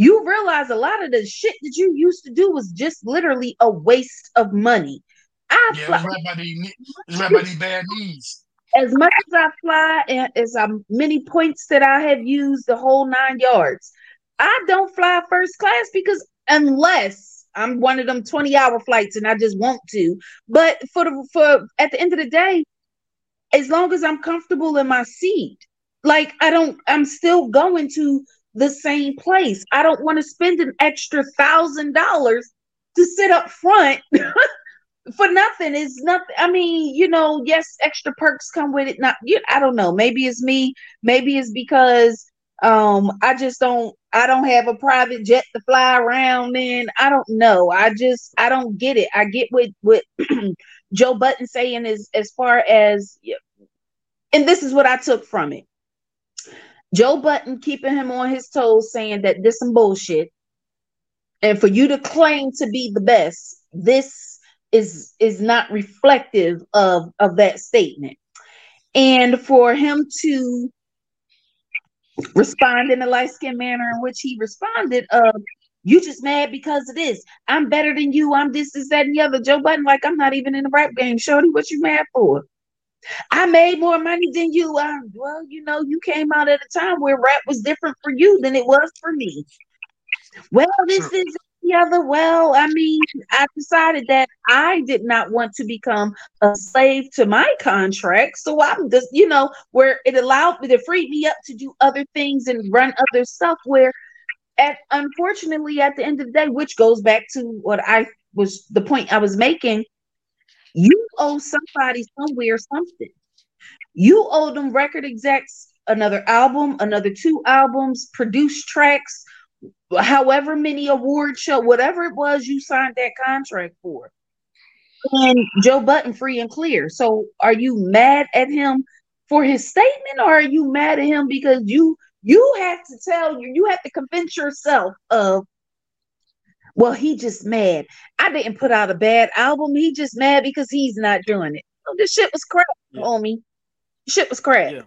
you realize a lot of the shit that you used to do was just literally a waste of money. I yeah, fly- it's right by these, bad knees as much as I fly and as I'm many points that I have used the whole nine yards, I don't fly first class because unless I'm one of them 20 hour flights and I just want to. But for the for at the end of the day, as long as I'm comfortable in my seat, like I don't, I'm still going to the same place. I don't want to spend an extra thousand dollars to sit up front for nothing is nothing. I mean, you know, yes, extra perks come with it. Not, you, I don't know. Maybe it's me. Maybe it's because um I just don't. I don't have a private jet to fly around in. I don't know. I just I don't get it. I get what what Joe Budden saying is as far as, and this is what I took from it. Joe Budden keeping him on his toes, saying that this some bullshit, and for you to claim to be the best, this is is not reflective of of that statement. And for him to respond in the light-skinned manner in which he responded of you just mad because of this. I'm better than you. I'm this this that and the other. Joe Budden, like i'm not even in the rap game. Shorty what you mad for i made more money than you uh, well you know you came out at a time where rap was different for you than it was for me. Well this is the other. Well i mean i decided that i did not want to become a slave to my contract. So i'm just you know where it allowed me to free me up to do other things and run other stuff where at unfortunately at the end of the day which goes back to what i was the point i was making you owe somebody somewhere something you owe them record execs another album another two albums produced tracks however many award show, whatever it was you signed that contract for. And Joe Budden free and clear. So are you mad at him for his statement or are you mad at him because you you have to tell you you have to convince yourself of well he just mad i didn't put out a bad album he just mad because he's not doing it oh, this shit was crap yeah. homie shit was crap yeah.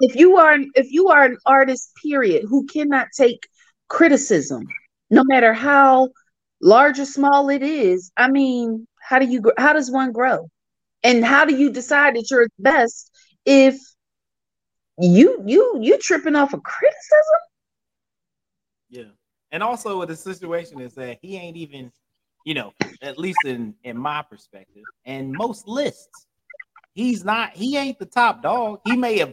if you are if you are an artist period who cannot take criticism, no matter how large or small it is. I mean, how do you how does one grow? And how do you decide that you're best if you you you tripping off of criticism? Yeah. And also the situation is that he ain't even, you know, at least in in my perspective, and most lists, he's not he ain't the top dog. He may have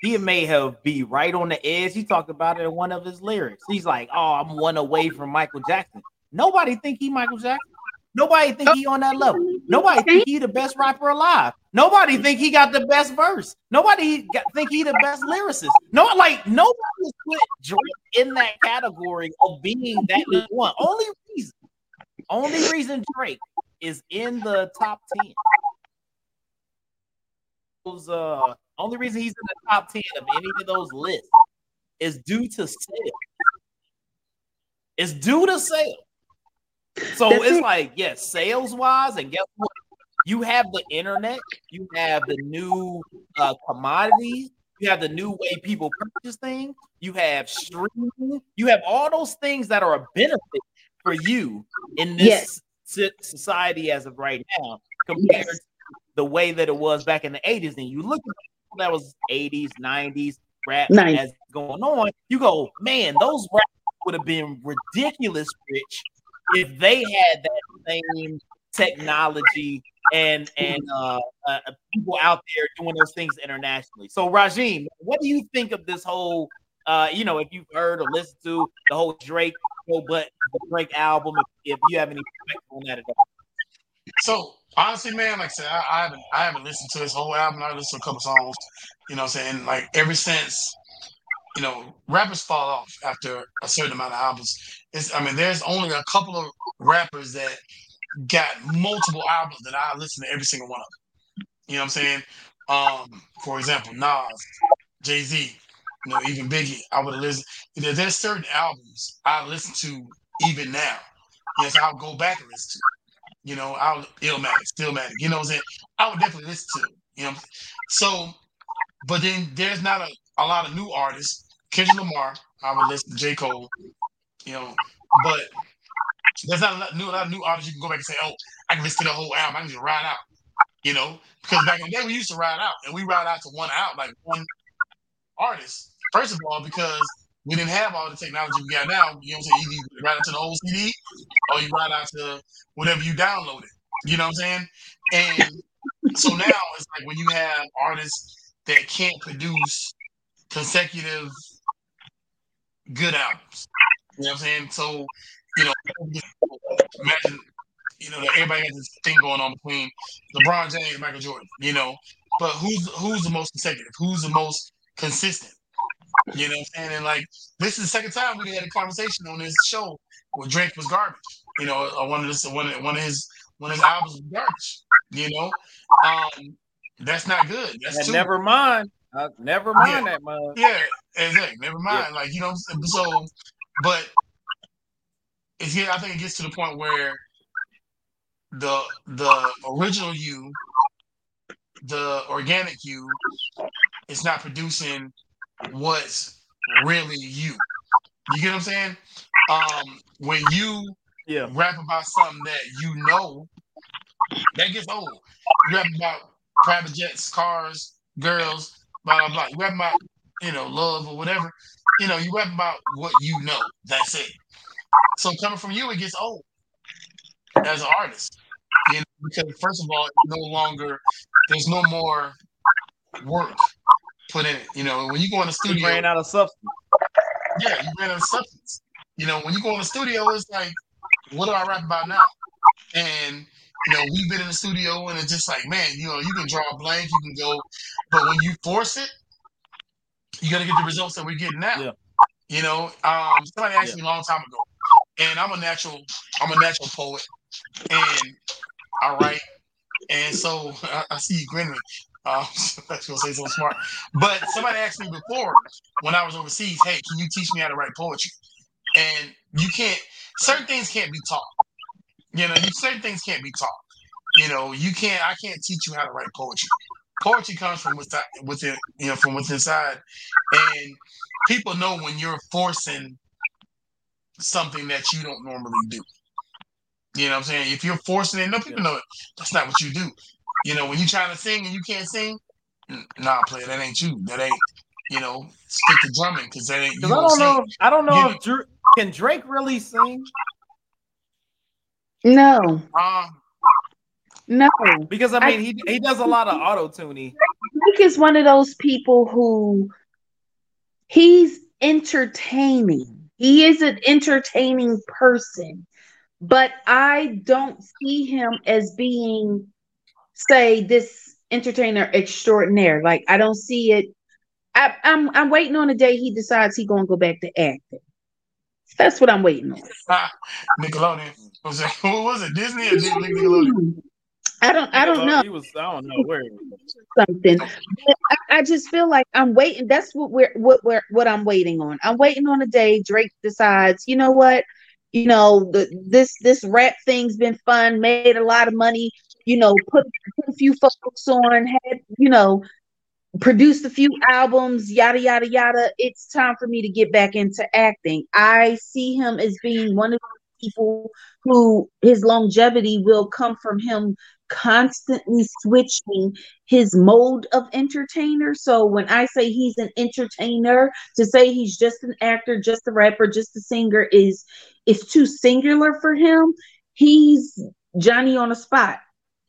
he may have be right on the edge. He talked about it in one of his lyrics. He's like, "Oh, I'm one away from Michael Jackson." Nobody think he Michael Jackson. Nobody think he on that level. Nobody think he the best rapper alive. Nobody think he got the best verse. Nobody think he the best lyricist. No, like nobody put Drake in that category of being that one. Only reason, only reason Drake is in the top ten. Those uh only reason he's in the top 10 of any of those lists is due to sale. It's due to sale. So That's it's it. like, yes, sales wise, and guess what? You have the internet, you have the new uh, commodities, you have the new way people purchase things, you have streaming, you have all those things that are a benefit for you in this yes. society as of right now compared yes. to the way that it was back in the 80s. And you look at that was 80s, 90s rap nice. as going on, you go, man, those rap would have been ridiculous rich if they had that same technology and and uh, uh, people out there doing those things internationally. So Rajim, what do you think of this whole? Uh, you know, if you've heard or listened to the whole Drake, but the Drake album, if, if you have any perspective on that at all. So honestly, man, like I said, I, I, haven't I haven't listened to his whole album. I listened to a couple songs. You know, what I'm saying like ever since, you know, rappers fall off after a certain amount of albums. It's I mean, there's only a couple of rappers that got multiple albums that I listen to every single one of them. You know what I'm saying? Um, for example, Nas, Jay Z, You know, even Biggie, I would know, there's certain albums I listen to even now. Yes, I'll go back and listen to. You know, I'll Illmatic, Stillmatic. You know what I'm saying? I would definitely listen to. You know, so, but then there's not a, a lot of new artists. Kendrick Lamar, I would listen to J Cole. You know, but there's not a lot, new, a lot of new artists you can go back and say, oh, I can listen to the whole album. I can just ride out. You know, because back in the day we used to ride out, and we ride out to one out, like one artist. First of all, because we didn't have all the technology we got now. You know what I'm saying? You ride out to the whole CD, or you ride out to whatever you downloaded. You know what I'm saying? And so now it's like when you have artists that can't produce consecutive good albums. You know what I'm saying? So, you know, imagine, you know, everybody has this thing going on between LeBron James and Michael Jordan, you know. But who's who's the most consecutive? Who's the most consistent? You know what I'm saying? And like this is the second time we had a conversation on this show where Drake was garbage. You know, uh, one of this one of, one of his one of his albums was garbage. You know, um, that's not good. That's never mind. Uh, never mind yeah. that man. Yeah, exactly. Never mind. Yeah. Like you know, so but it's yeah, I think it gets to the point where the the original you, the organic you, is not producing what's really you. You get what I'm saying? Um, when you yeah. rap about something that you know, that gets old. You rap about private jets, cars, girls, blah blah blah. You rap about you know love or whatever. You know, you rap about what you know. That's it. So coming from you, it gets old as an artist. You know, because first of all, it's no longer there's no more work put in it. You know, when you go in the studio, you ran out of substance. Yeah, you ran out of substance. You know, when you go in the studio, it's like, what do I rap about now? And you know, we've been in the studio and it's just like, man, you know, you can draw a blank, you can go, but when you force it, you got to get the results that we're getting now. Yeah. You know, um, somebody asked yeah. me a long time ago, and I'm a natural, I'm a natural poet, and I write, and so I, I see you grinning. Uh, I was gonna say something smart, but somebody asked me before when I was overseas, "Hey, can you teach me how to write poetry?" And you can't. Certain things can't be taught. You know, you, certain things can't be taught. You know, you can't. I can't teach you how to write poetry. Poetry comes from within, within you know, from within inside, and people know when you're forcing something that you don't normally do. You know what I'm saying? If you're forcing it, no people know it. That's not what you do. You know, when you're trying to sing and you can't sing, nah, player, that ain't you. That ain't, you know, stick to drumming because that ain't. Because I don't know. If, I don't know you if Drew, can Drake really sing. No. Uh, no. Because I mean, I, he he does a lot of auto tuning. Drake is one of those people who he's entertaining. He is an entertaining person, but I don't see him as being, say, this entertainer extraordinaire. Like I don't see it. I, I'm, I'm waiting on the day he decides he's gonna go back to acting. That's what I'm waiting on. Ah, Nickelodeon. Was it, what was it? Disney or Nickelodeon? I don't. I don't know. He was. I don't know where. Something. I, I, just feel like I'm waiting. That's what we're. What we're. What I'm waiting on. I'm waiting on a day Drake decides. You know what? You know the this this rap thing's been fun. Made a lot of money. You know, put, put a few folks on. Had you know, produced a few albums. Yada yada yada. It's time for me to get back into acting. I see him as being one of people who his longevity will come from him constantly switching his mode of entertainer. So when I say he's an entertainer, to say he's just an actor, just a rapper, just a singer is is too singular for him. He's Johnny on the spot.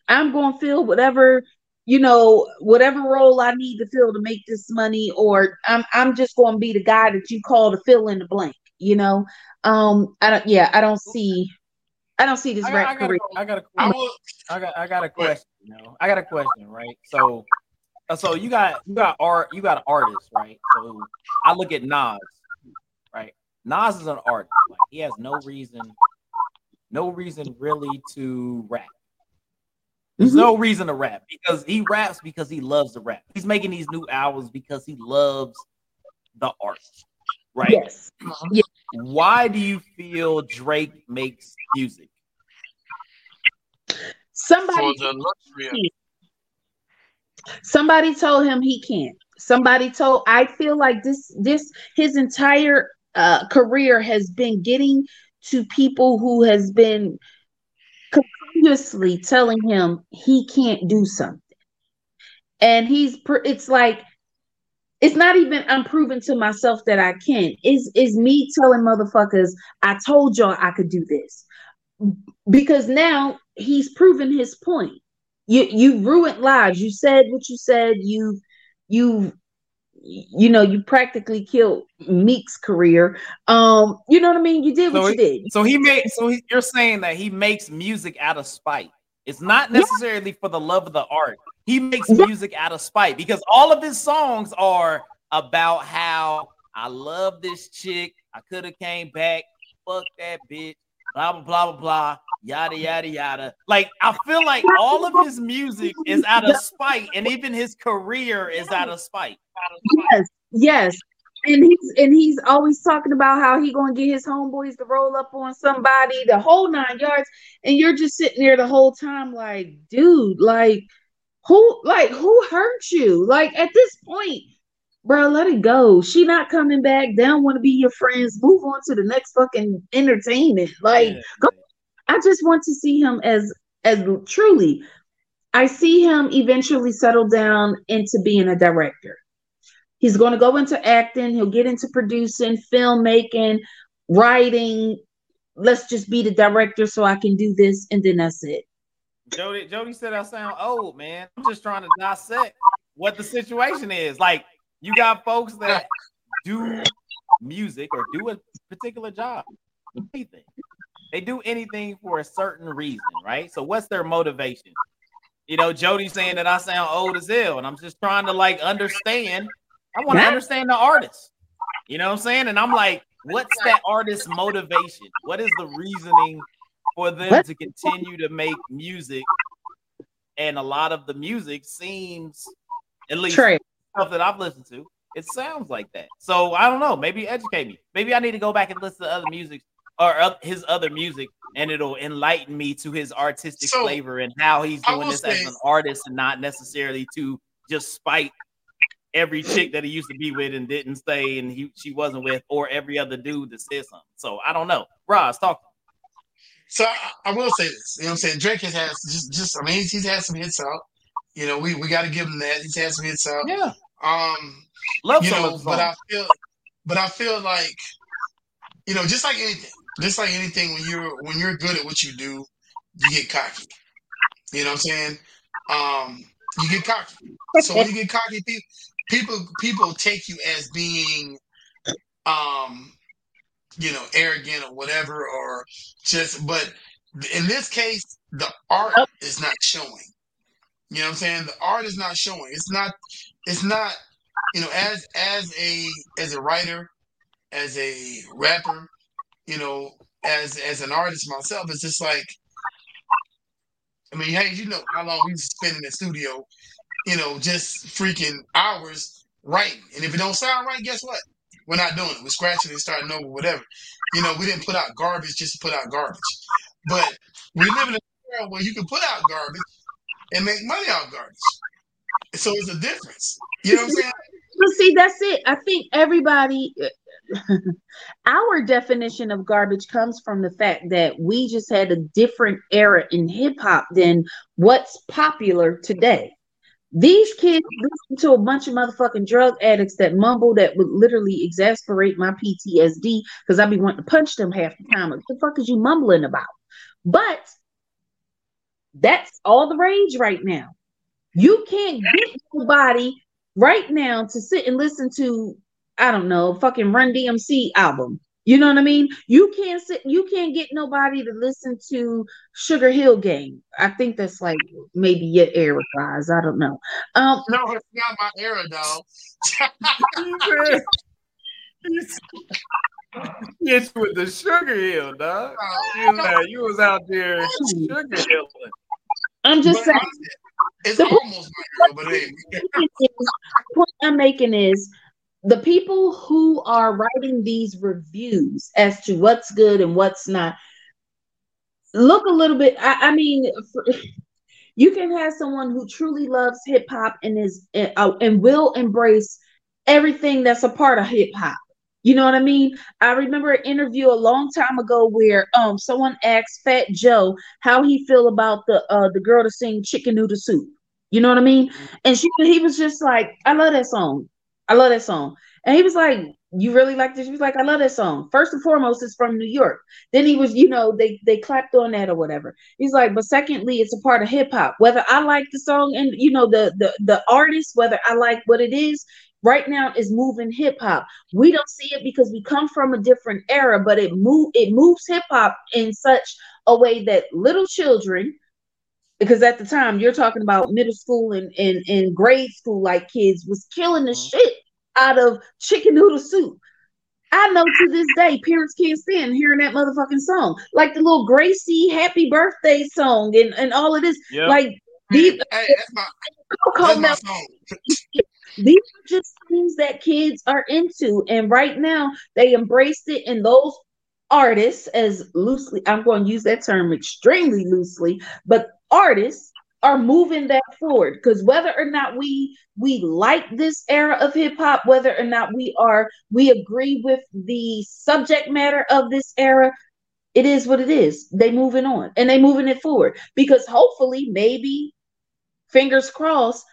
I'm going to fill whatever you know whatever role I need to fill to make this money, or I'm I'm just going to be the guy that you call to fill in the blank. You know, um, I don't. Yeah, I don't see I don't see this I, rap I got, I got a question. I got I got a question. You know, I got a question, right? So, uh, so you got you got art, you got an artist, right? So I look at Nas, right? Nas is an artist. Like he has no reason, no reason really to rap. There's mm-hmm. no reason to rap because he raps because he loves to rap. He's making these new albums because he loves the art, right? Yes. yes. Why do you feel Drake makes music? Somebody, somebody told him he can't. Somebody told. I feel like this. This his entire uh, career has been getting to people who has been continuously telling him he can't do something, and he's. It's like it's not even I'm proving to myself that I can. Is is me telling motherfuckers I told y'all I could do this because now he's proven his point. You you ruined lives. You said what you said. You you you know you practically killed Meek's career. Um, you know what I mean. You did what so you did. So he made. So he, you're saying that he makes music out of spite. It's not necessarily yeah. for the love of the art. He makes music out of spite because all of his songs are about how I love this chick. I could have came back. Fuck that bitch. Blah blah blah blah blah. Yada yada yada. Like I feel like all of his music is out of spite, and even his career is out of spite. Yes, yes. And he's and he's always talking about how he gonna get his homeboys to roll up on somebody, the whole nine yards, and you're just sitting there the whole time, like, dude, like who like who hurt you? Like at this point, bro, let it go. She not coming back. They don't want to be your friends. Move on to the next fucking entertainment. Like, yeah. go. I just want to see him as as truly. I see him eventually settle down into being a director. He's going to go into acting. He'll get into producing, filmmaking, writing. Let's just be the director so I can do this, and then that's it. Jody, Jody said I sound old, man. I'm just trying to dissect what the situation is. Like, you got folks that do music or do a particular job, anything. They do anything for a certain reason, right? So, what's their motivation? You know, Jody's saying that I sound old as hell, and I'm just trying to like understand. I want to understand the artist. You know what I'm saying? And I'm like, what's that artist's motivation? What is the reasoning for them what? to continue to make music. And a lot of the music seems, at least stuff that I've listened to, it sounds like that. So I don't know. Maybe educate me. Maybe I need to go back and listen to other music or his other music, and it'll enlighten me to his artistic so, flavor and how he's doing this say, as an artist and not necessarily to just spite every chick that he used to be with and didn't stay and he she wasn't with, or every other dude that said something. So I don't know. Roz, talk. So I, I, will say this, you know what I'm saying? Drake has had just, just I mean, he's, he's had some hits out. You know, we, we got to give him that. He's had some hits out. Yeah. Um, love you know, but I feel, but I feel like, you know, just like anything, just like anything, when you're when you're good at what you do, you get cocky. You know what I'm saying? Um, you get cocky. So when you get cocky, people people people take you as being um you know, arrogant or whatever, or just, but in this case, the art is not showing. You know what I'm saying? The art is not showing. It's not, it's not, you know, as, as a, as a writer, as a rapper, you know, as, as an artist myself, it's just like, I mean, hey, you know how long we spend in the studio, you know, just freaking hours writing. And if it don't sound right, guess what? We're not doing it. We're scratching and starting over, whatever. You know, we didn't put out garbage just to put out garbage. But we live in a world where you can put out garbage and make money out garbage. So it's a difference. You know what I'm saying? Well, see, that's it. I think everybody, our definition of garbage comes from the fact that we just had a different era in hip hop than what's popular today. These kids listen to a bunch of motherfucking drug addicts that mumble that would literally exasperate my PTSD because I'd be wanting to punch them half the time. What the fuck is you mumbling about? But that's all the rage right now. You can't get nobody right now to sit and listen to, I don't know, fucking Run DMC album. You know what I mean? You can't sit, you can't get nobody to listen to Sugar Hill Gang. I think that's like maybe your era, guys. I don't know. Um, no, it's not my era, though. It's with the Sugar Hill, dog. You, know, you was out there Sugar Hill. I'm just but saying. It's almost my era, but hey. point I'm making is the people who are writing these reviews as to what's good and what's not look a little bit i, I mean for, you can have someone who truly loves hip hop and is uh, and will embrace everything that's a part of hip hop you know what I mean? I remember an interview a long time ago where um someone asked Fat Joe how he feel about the uh the girl to sing Chicken Noodle Soup. You know what I mean? And she he was just like, I love that song. I love that song. And he was like, You really like this? He was like, I love that song. First and foremost, it's from New York. Then he was, you know, they they clapped on that or whatever. He's like, but secondly, it's a part of hip hop. Whether I like the song and you know the the the artist, whether I like what it is, right now is moving hip hop. We don't see it because we come from a different era, but it move it moves hip hop in such a way that little children because at the time you're talking about middle school and, and, and grade school like kids was killing the mm-hmm. shit out of chicken noodle soup. I know to this day parents can't stand hearing that motherfucking song. Like the little Gracie happy birthday song and, and all of this. Yep. Like these, hey, that's my, that's my these are just things that kids are into. And right now they embraced it and those artists as loosely, I'm going to use that term extremely loosely, but artists are moving that forward because whether or not we we like this era of hip hop whether or not we are we agree with the subject matter of this era it is what it is. They moving on and they moving it forward because hopefully maybe fingers crossed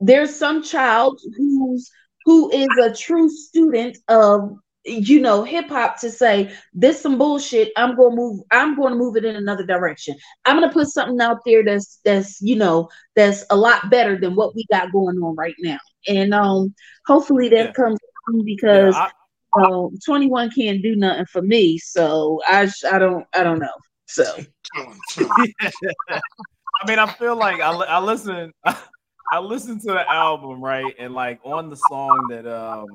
there's some child who's who is a true student of you know, hip hop to say this some bullshit. I'm gonna move. I'm going to move it in another direction. I'm gonna put something out there that's that's you know that's a lot better than what we got going on right now. And um, hopefully that yeah. comes because yeah, I, uh, 21 can't do nothing for me. So I I don't I don't know. So I mean, I feel like I I listen I listened to the album right, and like on the song that um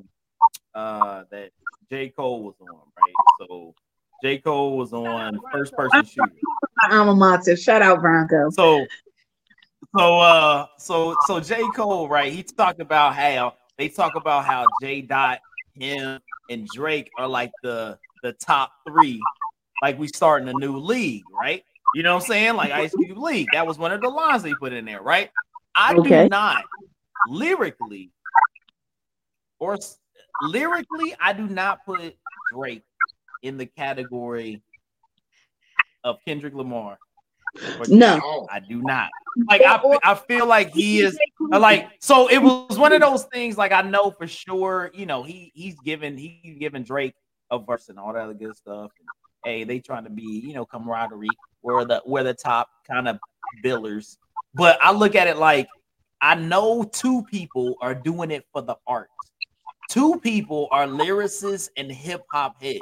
uh that J. Cole was on, right? So J. Cole was on first person shooter. alma mater. Shout out Bronco. So so uh so so J. Cole, right? He talked about how they talk about how J. Dot, him, and Drake are like the the top three, like we starting a new league, right? You know what I'm saying? Like Ice Cube League. That was one of the lines they put in there, right? I okay. do not lyrically or lyrically, I do not put Drake in the category of Kendrick Lamar. No, I do not. Like I, I feel like he is uh, like so. It was one of those things. Like I know for sure, you know, he he's given he's given Drake a verse and all that other good stuff. And, hey, they trying to be you know camaraderie. We're the we're the top kind of billers. But I look at it like I know two people are doing it for the art. Two people are lyricists and hip hop heads.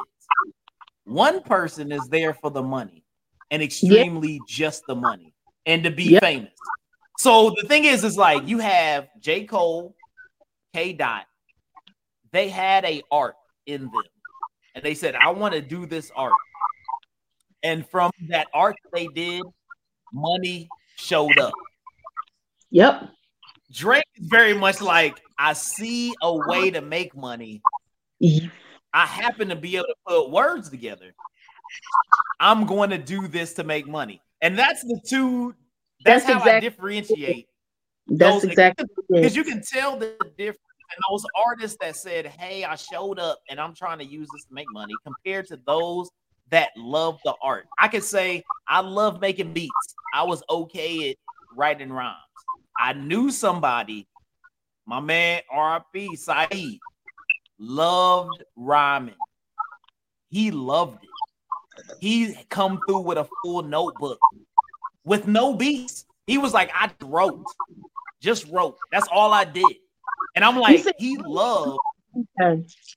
One person is there for the money and extremely yep. just the money and to be yep. famous. So the thing is, is like you have J. Cole, K. Dot. They had a art in them, and they said, "I want to do this art." And from that art they did, money showed up. Yep. Drake is very much like I see a way to make money. I happen to be able to put words together. I'm going to do this to make money. And that's the two that's, that's how exactly. I differentiate. That's exactly because you can tell the difference in those artists that said, Hey, I showed up and I'm trying to use this to make money compared to those that love the art. I could say I love making beats. I was okay at writing rhymes. I knew somebody, my man RP Saeed, loved rhyming. He loved it. He come through with a full notebook with no beats. He was like, I wrote, just wrote. That's all I did. And I'm like, he loved.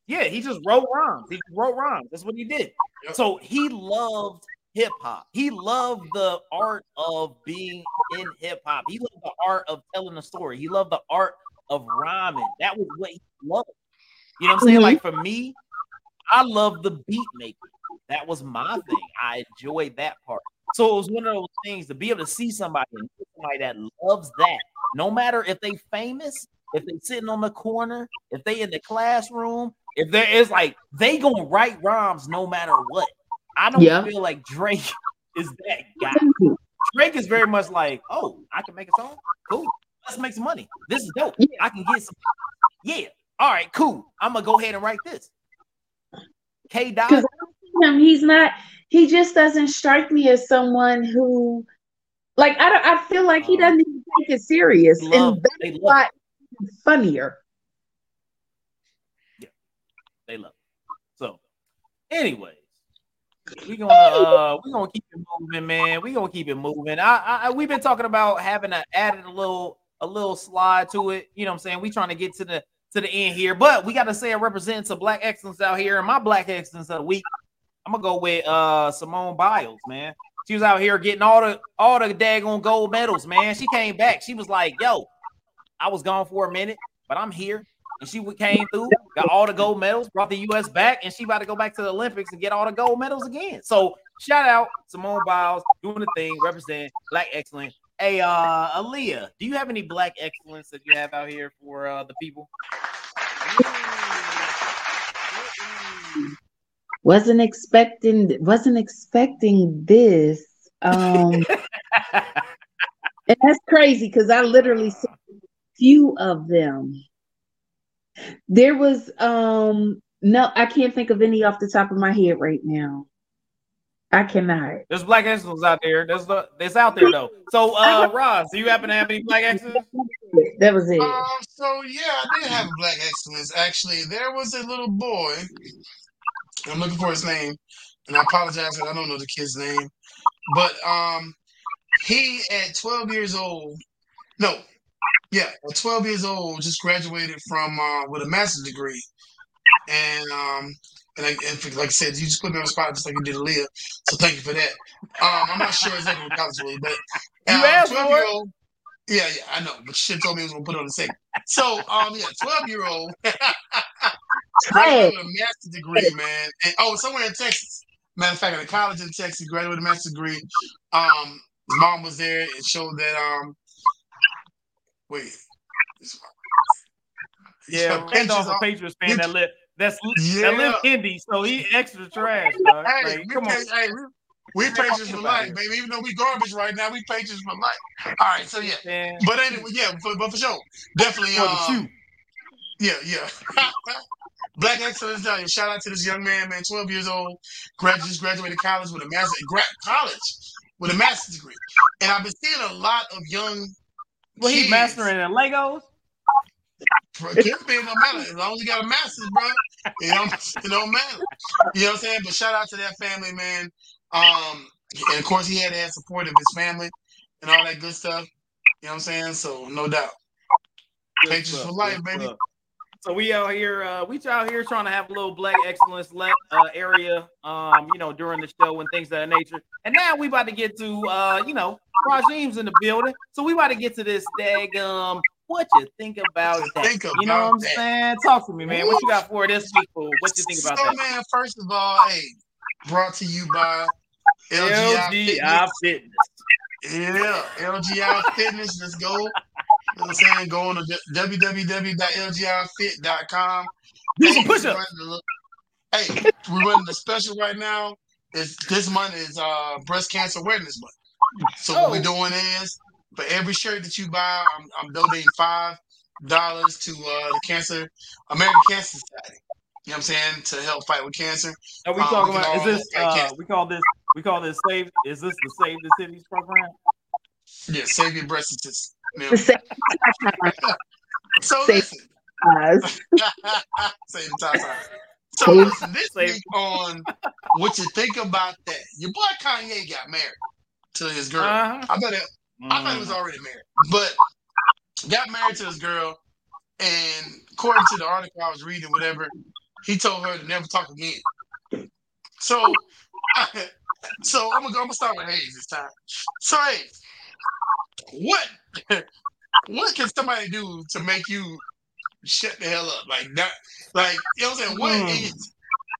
Yeah, he just wrote rhymes. He wrote rhymes. That's what he did. So he loved hip hop. He loved the art of being in hip hop. He loved the art of telling a story. He loved the art of rhyming. That was what he loved. You know what I'm saying? Mm-hmm. Like for me, I love the beat making. That was my thing. I enjoyed that part. So it was one of those things to be able to see somebody, somebody that loves that, no matter if they famous if they sitting on the corner, if they in the classroom, if there is like they gonna write rhymes no matter what. I don't Yeah. feel like Drake is that guy. Drake is very much like, oh, I can make a song. Cool. Let's make some money. This is dope. I can get some. Yeah. All right, cool. I'm gonna go ahead and write this. K Dot. Him, he's not. He just doesn't strike me as someone who, like, I don't. I feel like he doesn't even take it serious, Love, and that's why it's funnier. they love. It. So, anyways, we gonna uh we gonna keep it moving, man. We gonna keep it moving. I, I we've been talking about having a, added a little a little slide to it. You know what I'm saying? We trying to get to the to the end here, but we got to say it represents some black excellence out here. And my black excellence of the week, I'm gonna go with uh Simone Biles, man. She was out here getting all the all the daggone gold medals, man. She came back. She was like, "Yo, I was gone for a minute, but I'm here." And she came through, got all the gold medals, brought the U.S. back, and she about to go back to the Olympics and get all the gold medals again. So shout out Simone Biles doing the thing, represent black excellence. Hey, uh, Aaliyah, do you have any black excellence that you have out here for uh, the people? Wasn't expecting. Wasn't expecting this. Um, and that's crazy because I literally saw a few of them. There was um no, I can't think of any off the top of my head right now. I cannot. There's black excellence out there. There's the it's out there though. So, uh, Ross, do you happen to have any black excellence? That was it. Um, so yeah, I did have a black excellence. Actually, there was a little boy. I'm looking for his name, and I apologize that I don't know the kid's name. But um, he at 12 years old, no, yeah, at 12 years old, just graduated from uh, with a master's degree, and um, and, I, and like I said, you just put me on the spot just like you did Aaliyah. So thank you for that. Um, I'm not sure exactly what college was, but You um, asked 12 year old. Yeah, yeah, I know, but she told me he was gonna put it on the second. So, um, yeah, 12 year old graduated with a master's degree, man. And oh, somewhere in Texas. Matter of fact, at a college in Texas, graduated with a master's degree. Um, his mom was there and showed that um wait. Yeah, Some Randolph, pictures a on- Patriots fan that live that's that Yeah. live Hindi, so he extra trash. Dog. Hey, Like, we come on. hey, we, we What for talking life, baby. Even though we garbage right now, we Patriots for life. All right, so yeah. Man, But anyway, yeah, but, but for sure. Definitely for the um. Yeah, yeah. Black excellence. uh, Shout out to this young man, man, 12 years old, grad, just graduated college with a master, grad, college with a master's degree. And I've been seeing a lot of young. Well, he's mastering in Legos. It don't matter. As long as you got a master's, bro, it don't, it don't matter. You know what I'm saying? But shout out to that family, man. Um, and of course, he had to have support of his family and all that good stuff. You know what I'm saying? So, no doubt. Good Patriots stuff, for life, baby. stuff. So we out here, uh, we out here trying to have a little black excellence le- uh, area, um, you know, during the show and things of that nature. And now we about to get to, uh, you know, Rajim's in the building, so we about to get to this daggum. What you think about What you that? think you know what I'm about that? saying? Talk to me, man. What you got for this week? fool? What you think about so, that? man, first of all, hey, brought to you by LGI, LGI Fitness. Fitness. Yeah, LGI Fitness. Let's go. You know what I'm saying? Go on to www.lgifit.com. Do some Hey, push we ups. running a Hey, we're running the special right now. Is this month is uh breast cancer awareness month. So what Oh. we're doing is for every shirt that you buy, I'm, I'm donating five dollars to uh the cancer American Cancer Society. You know what I'm saying? To help fight with cancer. Are we Um, talking we about? Is this? Uh, we call this. We call this save. Is this the Save the Cities program? Yeah, save your breast statistics. The Yeah. So Save- listen. size. Say the top five. So listen, this Save- week on what you think about that. Your boy Kanye got married to his girl. Uh-huh. I thought it, I thought he was Mm. already married, but got married to this girl, and according to the article I was reading, whatever, he told her to never talk again. So, so I'm gonna go, I'm gonna start with Hayes this time. So Hayes, what what can somebody do to make you shut the hell up like that? Like you know what I'm saying? What Hmm. is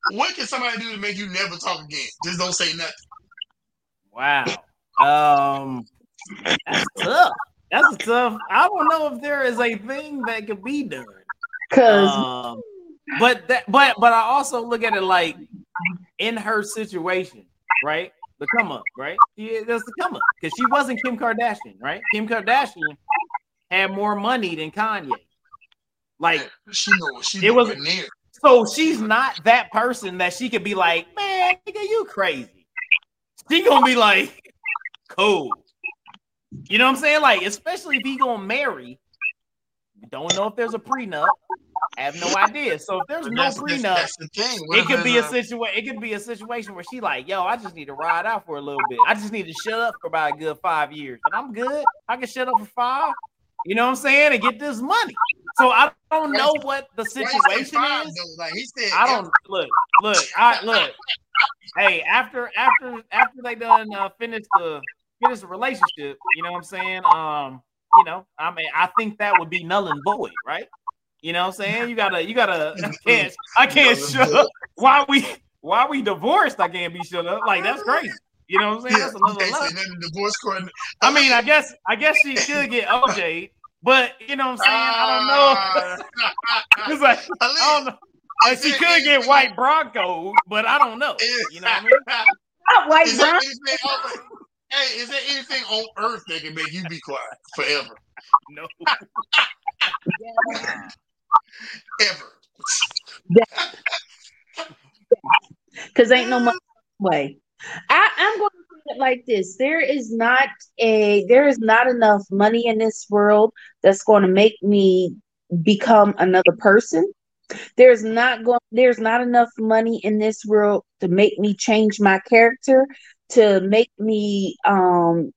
what can somebody do to make you never talk again? Just don't say nothing. Wow. Um, that's tough. That's tough. I don't know if there is a thing that could be done. Cause Um, but that, but but I also look at it like in her situation, right? The come up, right? Yeah, that's the come up because she wasn't Kim Kardashian, right? Kim Kardashian had more money than Kanye. Like, She know she It know was- was near. so she's not that person that she could be like, man, nigga, you crazy. She gonna be like, cool. You know what I'm saying? Like, especially if he gonna marry. Don't know if there's a prenup. I Have no idea. So if there's no that's, that's, prenup, that's the. It could be a situation. It could be a situation where she like, yo, I just need to ride out for a little bit. I just need to shut up for about a good five years, and I'm good. I can shut up for five. You know what I'm saying, and get this money. So I don't know what the Why he said situation five, is. though? Like he said, I don't look, look, I look. Hey, after after after they done uh, finish the finish a relationship, you know what I'm saying? Um, you know, I mean, I think that would be null and void, right? You know what I'm saying? You gotta, you gotta. I can't, I can't shut up. Why we, why we divorced? I can't be shut up. Like that's crazy. You know what I'm saying? That's you another can't level. say divorce court. I mean, I guess, I guess she could get OJ, but you know what I'm saying? I don't know. It's like I don't know. And she could get white Broncos, but I don't know. You know what I mean? not white Is there brown. anything on, hey, is there anything on earth that can make you be quiet forever? No. Ever. because ain't no money way. I, I'm going to put it like this: there is not a there is not enough money in this world that's going to make me become another person. There's not going there's not enough money in this world to make me change my character, to make me um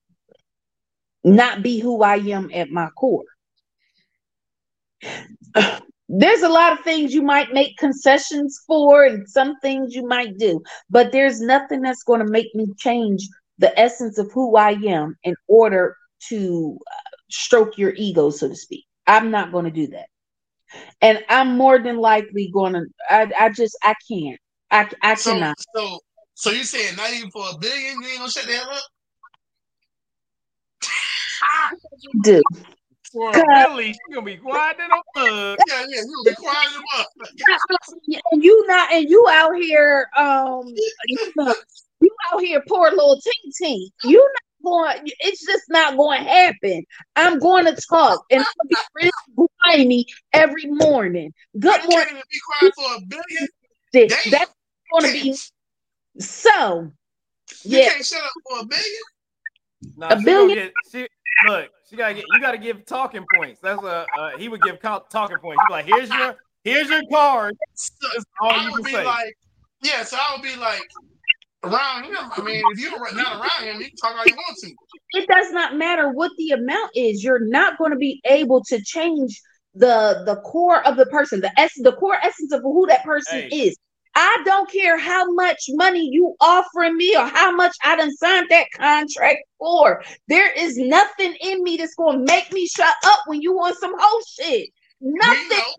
not be who I am at my core. there's a lot of things you might make concessions for and some things you might do but there's nothing that's going to make me change the essence of who i am in order to uh, stroke your ego so to speak. I'm not going to do that. And i'm more than likely going to I, I just i can't. I, I So, cannot. so, so you saying not even for a billion, you ain't gonna shut the hell up? do For God. Billy, she gonna be quiet in a mug. Yeah, yeah, you gonna be quiet as a mother. and you not and you out here um you, know, you out here poor little tink tink you not going it's just not going to happen i'm going to talk and i'll be really grimy every morning good morning be quiet for a billion. that's going to be so You yeah can't shut up for a billion. Nah, A billion- Get, she, look, she gotta get. You gotta give talking points. That's a. Uh, he would give talking points. He's like, here's your, here's your card. So, all I you would can be say. like, yeah. So I would be like, around him. I mean, if you're not around him, you can talk all you want to. it does not matter what the amount is you're not going to be able to change the the core of the person the essence the core essence of who that person Hey. is i don't care how much money you offering me or how much i done signed that contract for there is nothing in me that's going to make me shut up when you want some whole shit We nothing.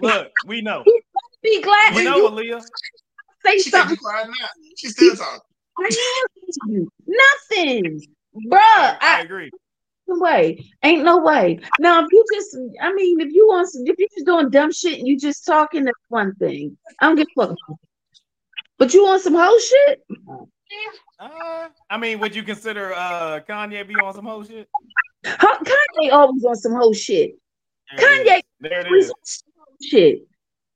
Look, we know. be glad We know, you Aaliyah. say she something quiet now. She's still talking. nothing bruh I, I I, agree. Way. Ain't no way. Now, if you just, I mean, if you want, some, if you're just doing dumb shit and you just talking, that's one thing. I don't give a fuck. But you want some whole shit? Uh, I mean, would you consider uh Kanye be on some whole shit? Kanye always on some whole shit. There. Kanye There it always is. on some whole shit.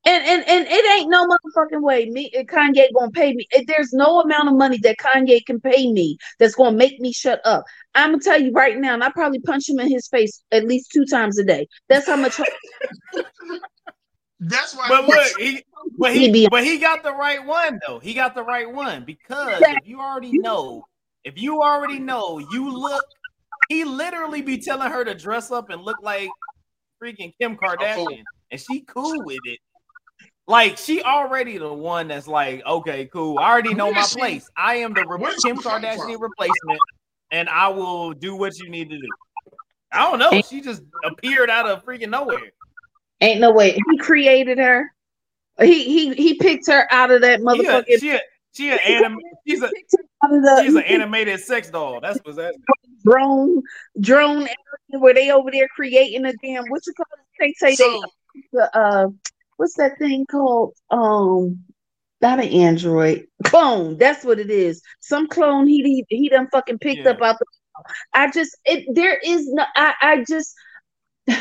And, and and it ain't no motherfucking way me uh, Kanye gonna pay me. If There's no amount of money that Kanye can pay me that's gonna make me shut up. I'm gonna tell you right now, and I probably punch him in his face at least two times a day. That's how much That's why. But look, he, but He be- he, but he got the right one though. He got the right one because if you already know, if you already know, you look. He literally be telling her to dress up and look like freaking Kim Kardashian, and she cool with it. Like she already the one that's like, okay, cool. I already know my she- place. I am the re- where is she Kim Kardashian from? replacement, and I will do what you need to do. I don't know. She just appeared out of freaking nowhere. Ain't no way. He created her. He he he picked her out of that She a, she a, she a anim, she's a picked her out of the- she's an animated sex doll. That's what's that. drone drone where they over there creating a damn what you call it? They say so, they uh what's that thing called? Um not an android clone. That's what it is. Some clone he he, he done fucking picked yeah. up out the. I just it there is no. I I just.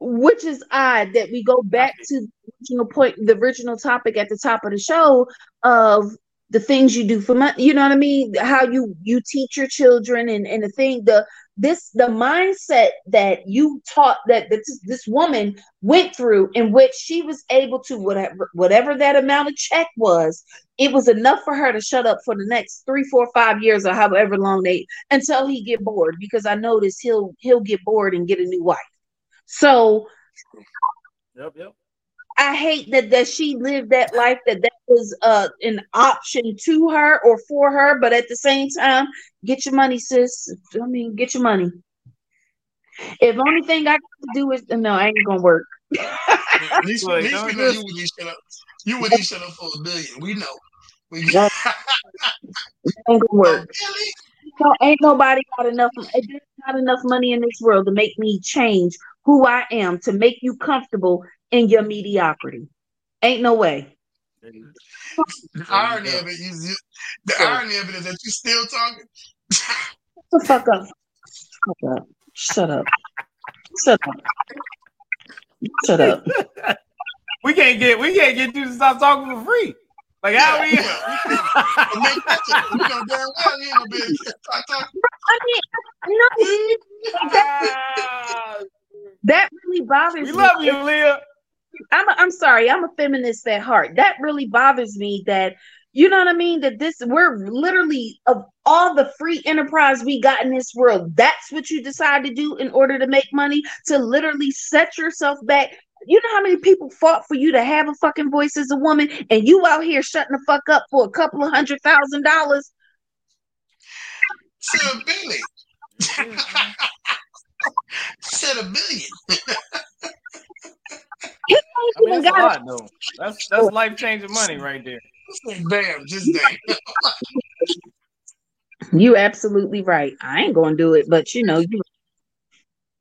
which is odd that we go back to the original point, the original topic at the top of the show of the things you do for money. You know what I mean? How you you teach your children and and the thing the this the mindset that you taught that this, this woman went through in which she was able to whatever whatever that amount of check was it was enough for her to shut up for the next three four five years or however long they until he get bored because i notice he'll he'll get bored and get a new wife so yep yep I hate that that she lived that life that that was uh an option to her or for her, but at the same time, get your money, sis. I mean, get your money. If only thing I got to do is no, I ain't gonna work. at least, at least we know you would each up. You would each up for a billion. We know. We know. ain't gonna work. No, ain't nobody got enough. There's not enough money in this world to make me change who I am, to make you comfortable in your mediocrity. Ain't no way. The irony of it is the irony of it is that you still talking. Shut the fuck up. Shut up. Shut up. Shut up. Shut up. we can't get we can't get you to stop talking for free. Like how we? Make that you know damn well you ain't gonna be able to stop talking. I mean, no, that, that really bothers we me. We love you, Leah. I'm a, I'm sorry, I'm a feminist at heart. That really bothers me that you know what I mean? That this we're literally of all the free enterprise we got in this world, that's what you decide to do in order to make money, to literally set yourself back. You know how many people fought for you to have a fucking voice as a woman, and you out here shutting the fuck up for a couple of hundred thousand dollars? To a billion. Mm-hmm. Said a billion. I mean, that's a lot, though. That's that's life changing money right there. Bam, just damn. you absolutely right. I ain't gonna do it, but you know you.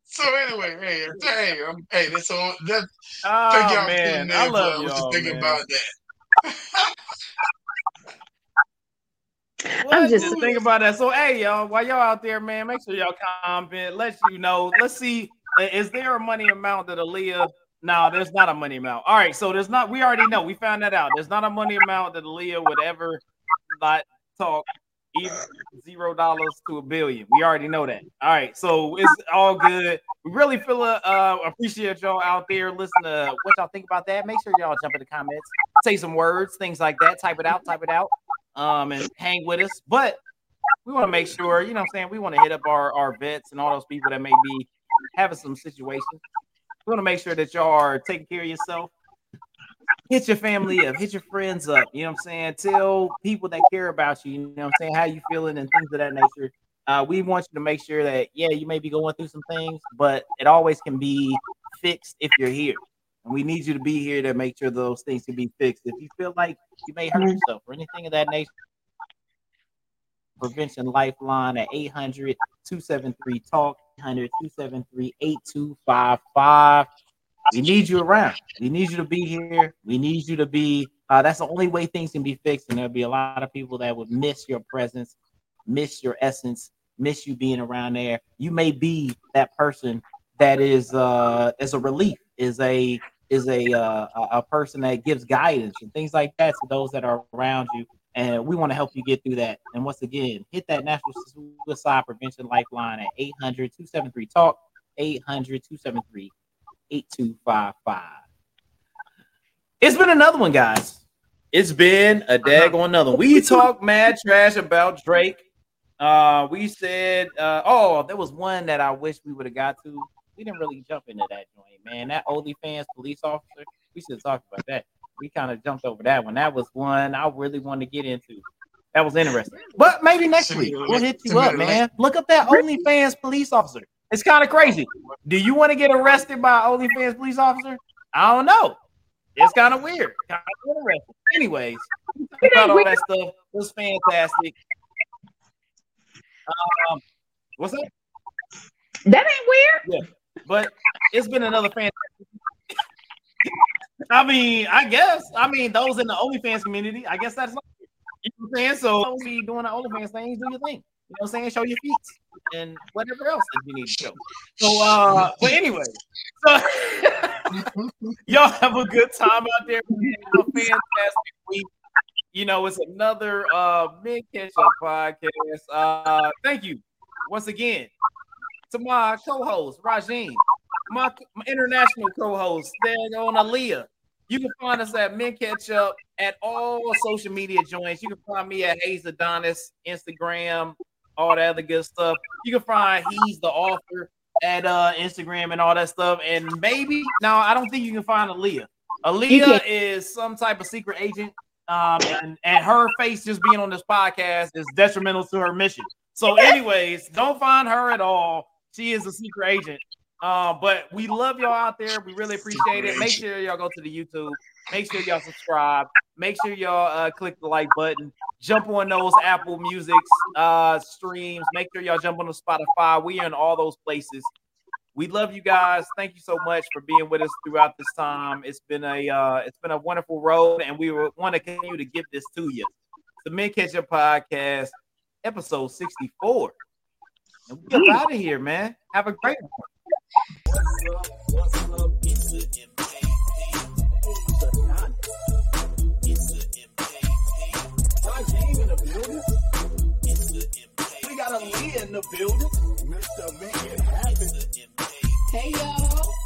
So anyway, hey, hey, I'm, hey, that's all. That, oh man, I love you all, thinking about that. I'm just thinking about that. So, hey, y'all, while y'all out there, man, make sure y'all comment. Let you know. Let's see. Is there a money amount that Aaliyah no, there's not a money amount. All right, so there's not. We already know. We found that out. There's not a money amount that Leah would ever not talk even zero dollars to a billion. We already know that. All right, so it's all good. We really feel uh, uh appreciate y'all out there. Listen to what y'all think about that. Make sure y'all jump in the comments, say some words, things like that. Type it out, type it out, um, and hang with us. But we want to make sure, you know, what I'm saying we want to hit up our our vets and all those people that may be having some situations we want to make sure that y'all are taking care of yourself. Hit your family up, hit your friends up. You know what I'm saying? Tell people that care about you. You know what I'm saying? How you feeling and things of that nature. Uh, we want you to make sure that yeah, you may be going through some things, but it always can be fixed if you're here. And we need you to be here to make sure those things can be fixed. If you feel like you may hurt yourself or anything of that nature, Prevention Lifeline at 800 273 TALK, 800 273 8255. We need you around. We need you to be here. We need you to be. Uh, that's the only way things can be fixed. And there'll be a lot of people that would miss your presence, miss your essence, miss you being around there. You may be that person that is uh is a relief, is a is a uh, a person that gives guidance and things like that to those that are around you and we want to help you get through that. And once again, hit that National Suicide Prevention Lifeline at 800 273 TALK, 800 273 8255. It's been another one, guys. It's been a dag on another. We talked mad trash about Drake. Uh, we said, uh, oh, there was one that I wish we would have got to. We didn't really jump into that joint, man. That OnlyFans police officer, we should talk about that we kind of jumped over that one. That was one I really wanted to get into. That was interesting. But maybe next week we'll hit you up, man. Look up that OnlyFans police officer. It's kind of crazy. Do you want to get arrested by OnlyFans police officer? I don't know. It's kind of weird. Kind of interesting. Anyways, about all that stuff. It was fantastic. Um, What's that? That ain't weird. Yeah, but it's been another fan. I mean, I guess. I mean, those in the OnlyFans community, I guess that's you know what I'm saying. So, be doing the OnlyFans things, do your thing. You know what I'm saying? Show your feet and whatever else that you need to show. So, uh, but anyway, so y'all have a good time out there. Have a fantastic week. You know, it's another uh mid catch up podcast. Uh, thank you once again to my co-host Rajin, my, my international co-host, there on Aaliyah. You can find us at Mint Ketchup at all social media joints. You can find me at Hayes Adonis, Instagram, all that other good stuff. You can find he's the author at uh Instagram and all that stuff. And maybe now I don't think you can find Aaliyah. Aaliyah is some type of secret agent. Um, and, and her face just being on this podcast is detrimental to her mission. So, anyways, don't find her at all. She is a secret agent. Uh, but we love y'all out there. We really appreciate it. Make sure y'all go to the YouTube. Make sure y'all subscribe. Make sure y'all uh, click the like button. Jump on those Apple Music uh, streams. Make sure y'all jump on the Spotify. We are in all those places. We love you guys. Thank you so much for being with us throughout this time. It's been a uh, it's been a wonderful road, and we want to continue to give this to you. The Mint Ketchup Podcast, episode sixty four. And we are out of here, man. Have a great one. What's up? What's up? It's the MVP. in the building. It's the MVP. We got a Lee in the building. Mr. Make It Happen. Hey, y'all.